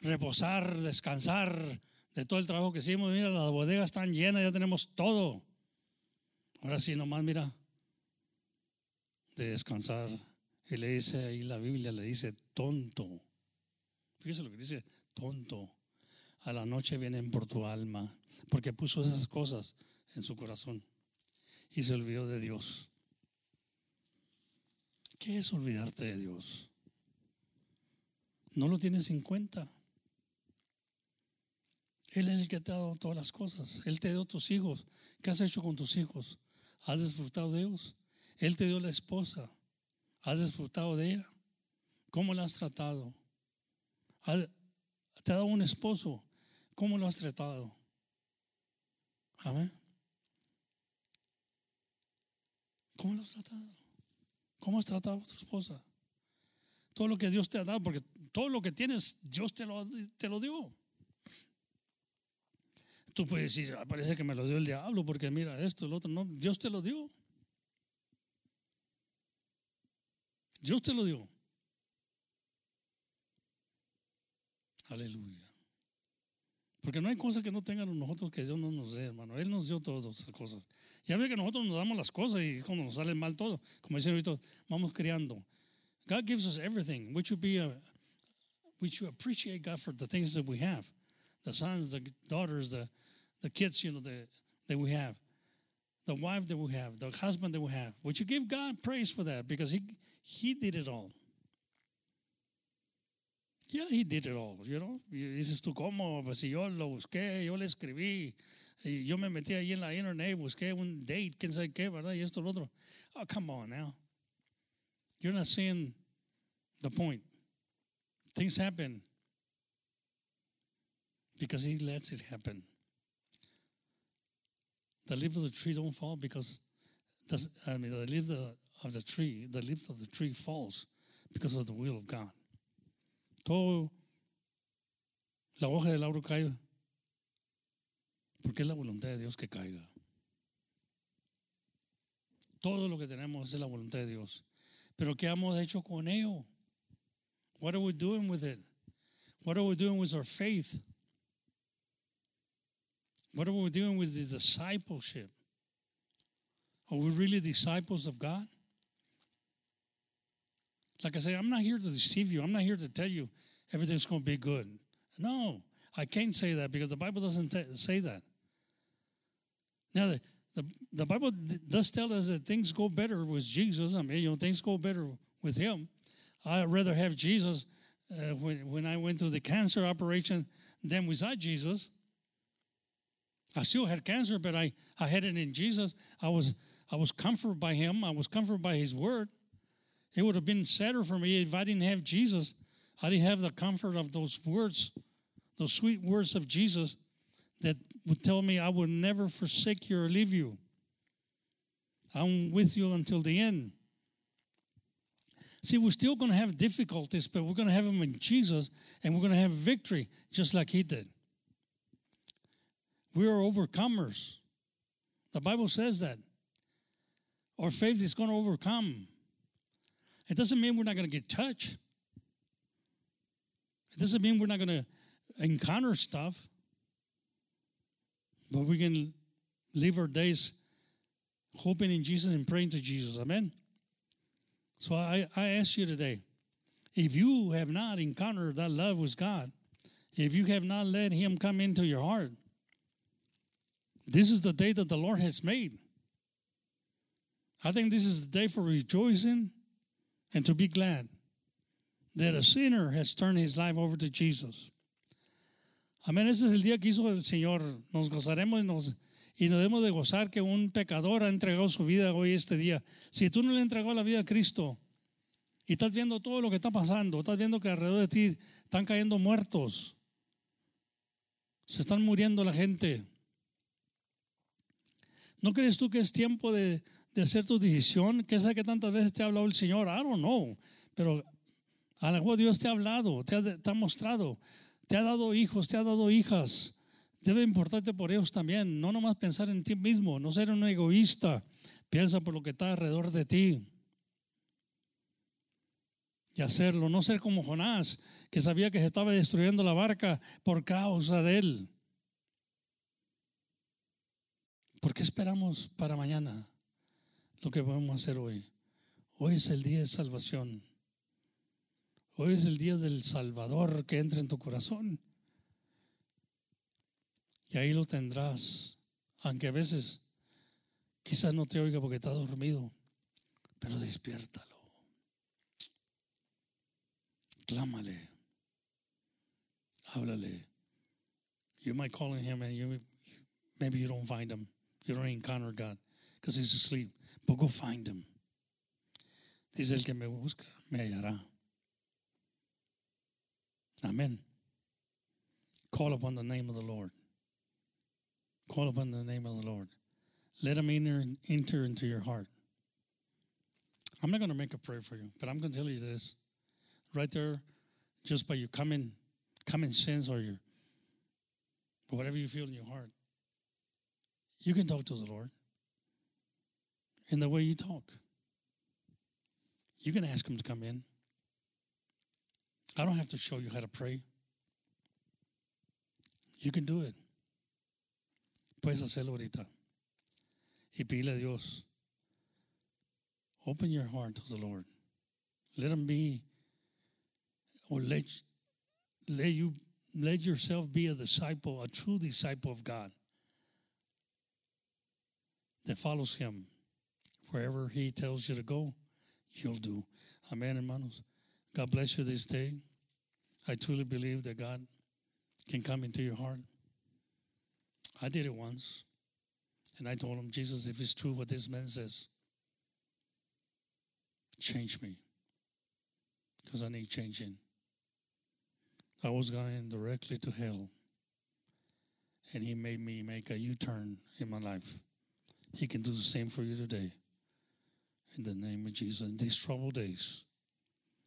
reposar, descansar de todo el trabajo que hicimos. Mira, las bodegas están llenas, ya tenemos todo. Ahora sí, nomás mira, de descansar. Y le dice ahí la Biblia, le dice tonto. Fíjese lo que dice, tonto. A la noche vienen por tu alma, porque puso esas cosas en su corazón y se olvidó de Dios. ¿Qué es olvidarte de Dios? No lo tienes en cuenta. Él es el que te ha dado todas las cosas. Él te dio tus hijos. ¿Qué has hecho con tus hijos? ¿Has disfrutado de ellos? Él te dio la esposa. ¿Has disfrutado de ella? ¿Cómo la has tratado? ¿Te ha dado un esposo? ¿Cómo lo has tratado? Amén. ¿Cómo lo has tratado? ¿Cómo has tratado a tu esposa? Todo lo que Dios te ha dado, porque todo lo que tienes, Dios te lo, te lo dio. Tú puedes decir, ah, parece que me lo dio el diablo, porque mira esto, el otro. No, Dios te lo dio. Dios te lo dio. Aleluya. Porque no hay cosa que no tengan nosotros que Dios no nos dé, hermano. Él nos dio todas esas cosas. Ya ve que nosotros nos damos las cosas y cuando nos mal todo, como dicen ahorita, vamos criando. God gives us everything. We should be uh, a, we should appreciate God for the things that we have, the sons, the daughters, the the kids, you know, the, that we have, the wife that we have, the husband that we have. We should give God praise for that because He He did it all. Yeah, he did it all, you know. Y dices tú, ¿cómo? Pues si yo lo busqué, yo le escribí, y yo me metí ahí en la internet, busqué un date, quién sabe qué, ¿verdad? Y esto, lo otro. Oh, come on now. You're not seeing the point. Things happen because he lets it happen. The leaf of the tree don't fall because, the, I mean, the leaf of the tree, the leaf of the tree falls because of the will of God. Todo, la hoja del lauro cae porque es la voluntad de Dios que caiga. Todo lo que tenemos es la voluntad de Dios. Pero ¿qué hemos hecho con ello? What are we doing with it? What are we doing with our faith? What are we doing with the discipleship? Are we really disciples of God? Like I say, I'm not here to deceive you. I'm not here to tell you everything's going to be good. No, I can't say that because the Bible doesn't t- say that. Now, the, the, the Bible does tell us that things go better with Jesus. I mean, you know, things go better with Him. I'd rather have Jesus uh, when, when I went through the cancer operation than without Jesus. I still had cancer, but I, I had it in Jesus. I was I was comforted by Him. I was comforted by His Word. It would have been sadder for me if I didn't have Jesus. I didn't have the comfort of those words, those sweet words of Jesus that would tell me I will never forsake you or leave you. I'm with you until the end. See, we're still going to have difficulties, but we're going to have them in Jesus, and we're going to have victory just like He did. We are overcomers. The Bible says that. Our faith is going to overcome. It doesn't mean we're not going to get touched. It doesn't mean we're not going to encounter stuff. But we can live our days hoping in Jesus and praying to Jesus. Amen. So I, I ask you today if you have not encountered that love with God, if you have not let Him come into your heart, this is the day that the Lord has made. I think this is the day for rejoicing and to be glad that a sinner has turned his life over to Jesus. Amén. Ese es el día que hizo el Señor. Nos gozaremos y nos, y nos debemos de gozar que un pecador ha entregado su vida hoy, este día. Si tú no le entregó la vida a Cristo y estás viendo todo lo que está pasando, estás viendo que alrededor de ti están cayendo muertos, se están muriendo la gente. ¿No crees tú que es tiempo de, de hacer tu decisión? ¿Qué sabe que tantas veces te ha hablado el Señor? I don't know. Pero a lo mejor Dios te ha hablado, te ha, te ha mostrado, te ha dado hijos, te ha dado hijas. Debe importarte por ellos también. No nomás pensar en ti mismo, no ser un egoísta. Piensa por lo que está alrededor de ti. Y hacerlo, no ser como Jonás, que sabía que se estaba destruyendo la barca por causa de él. ¿Por qué esperamos para mañana lo que podemos hacer hoy? Hoy es el día de salvación. Hoy es el día del Salvador que entra en tu corazón. Y ahí lo tendrás. Aunque a veces quizás no te oiga porque está dormido, pero despiértalo. Clámale. Háblale. You might call on him and you, maybe you don't find him. You don't encounter God because he's asleep. Go find him. Dice el que me busca, me hallará. Amen. Call upon the name of the Lord. Call upon the name of the Lord. Let him enter, enter into your heart. I'm not going to make a prayer for you, but I'm going to tell you this. Right there, just by your common, common sense or your whatever you feel in your heart, you can talk to the Lord in the way you talk. You can ask him to come in. I don't have to show you how to pray. You can do it. Puedes hacerlo ahorita. Y pídele a Dios. Open your heart to the Lord. Let him be, or let, let you let yourself be a disciple, a true disciple of God that follows him. Wherever he tells you to go, you'll do. Amen, hermanos. God bless you this day. I truly believe that God can come into your heart. I did it once. And I told him, Jesus, if it's true what this man says, change me. Because I need changing. I was going directly to hell. And he made me make a U turn in my life. He can do the same for you today. In the name of Jesus. In these troubled days,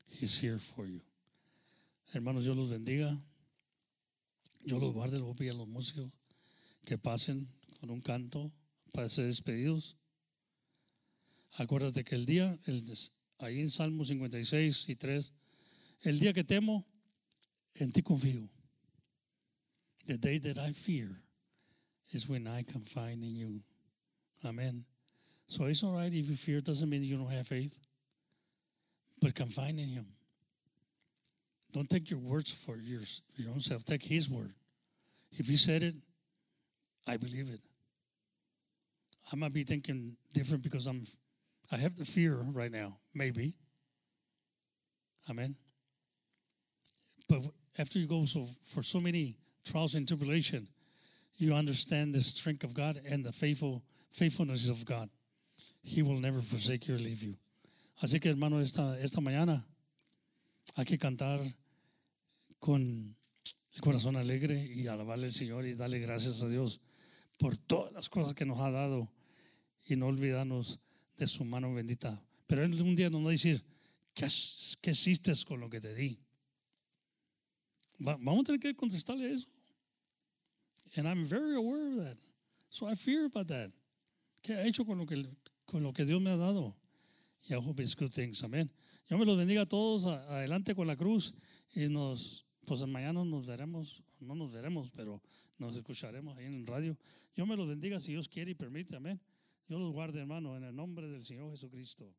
He's here for you. Hermanos, Dios los bendiga. Yo los guarde, los los músicos que pasen con un canto para ser despedidos. Acuérdate que el día, el, ahí en Salmo 56 y 3, el día que temo, en ti confío. The day that I fear is when I confide in you. Amen. So it's all right if you fear, doesn't mean you don't have faith, but confide in Him. Don't take your words for your own self. Take His word. If He said it, I believe it. I might be thinking different because I'm, I have the fear right now, maybe. Amen. But after you go so for so many trials and tribulation, you understand the strength of God and the faithful faithfulness of God. He will never forsake you or leave you. Así que hermano, esta, esta mañana hay que cantar con el corazón alegre y alabarle al Señor y darle gracias a Dios por todas las cosas que nos ha dado y no olvidarnos de su mano bendita. Pero Él un día nos va a decir, ¿qué, qué hiciste con lo que te di? Va, vamos a tener que contestarle eso. And I'm very aware of that. So I fear about that. ¿Qué ha hecho con lo que, con lo que Dios me ha dado? Y I hope it's good things. Amén. Yo me los bendiga a todos. Adelante con la cruz. Y nos, pues mañana nos veremos. No nos veremos, pero nos escucharemos ahí en el radio. Yo me los bendiga si Dios quiere y permite. Amén. Yo los guarde, hermano, en el nombre del Señor Jesucristo.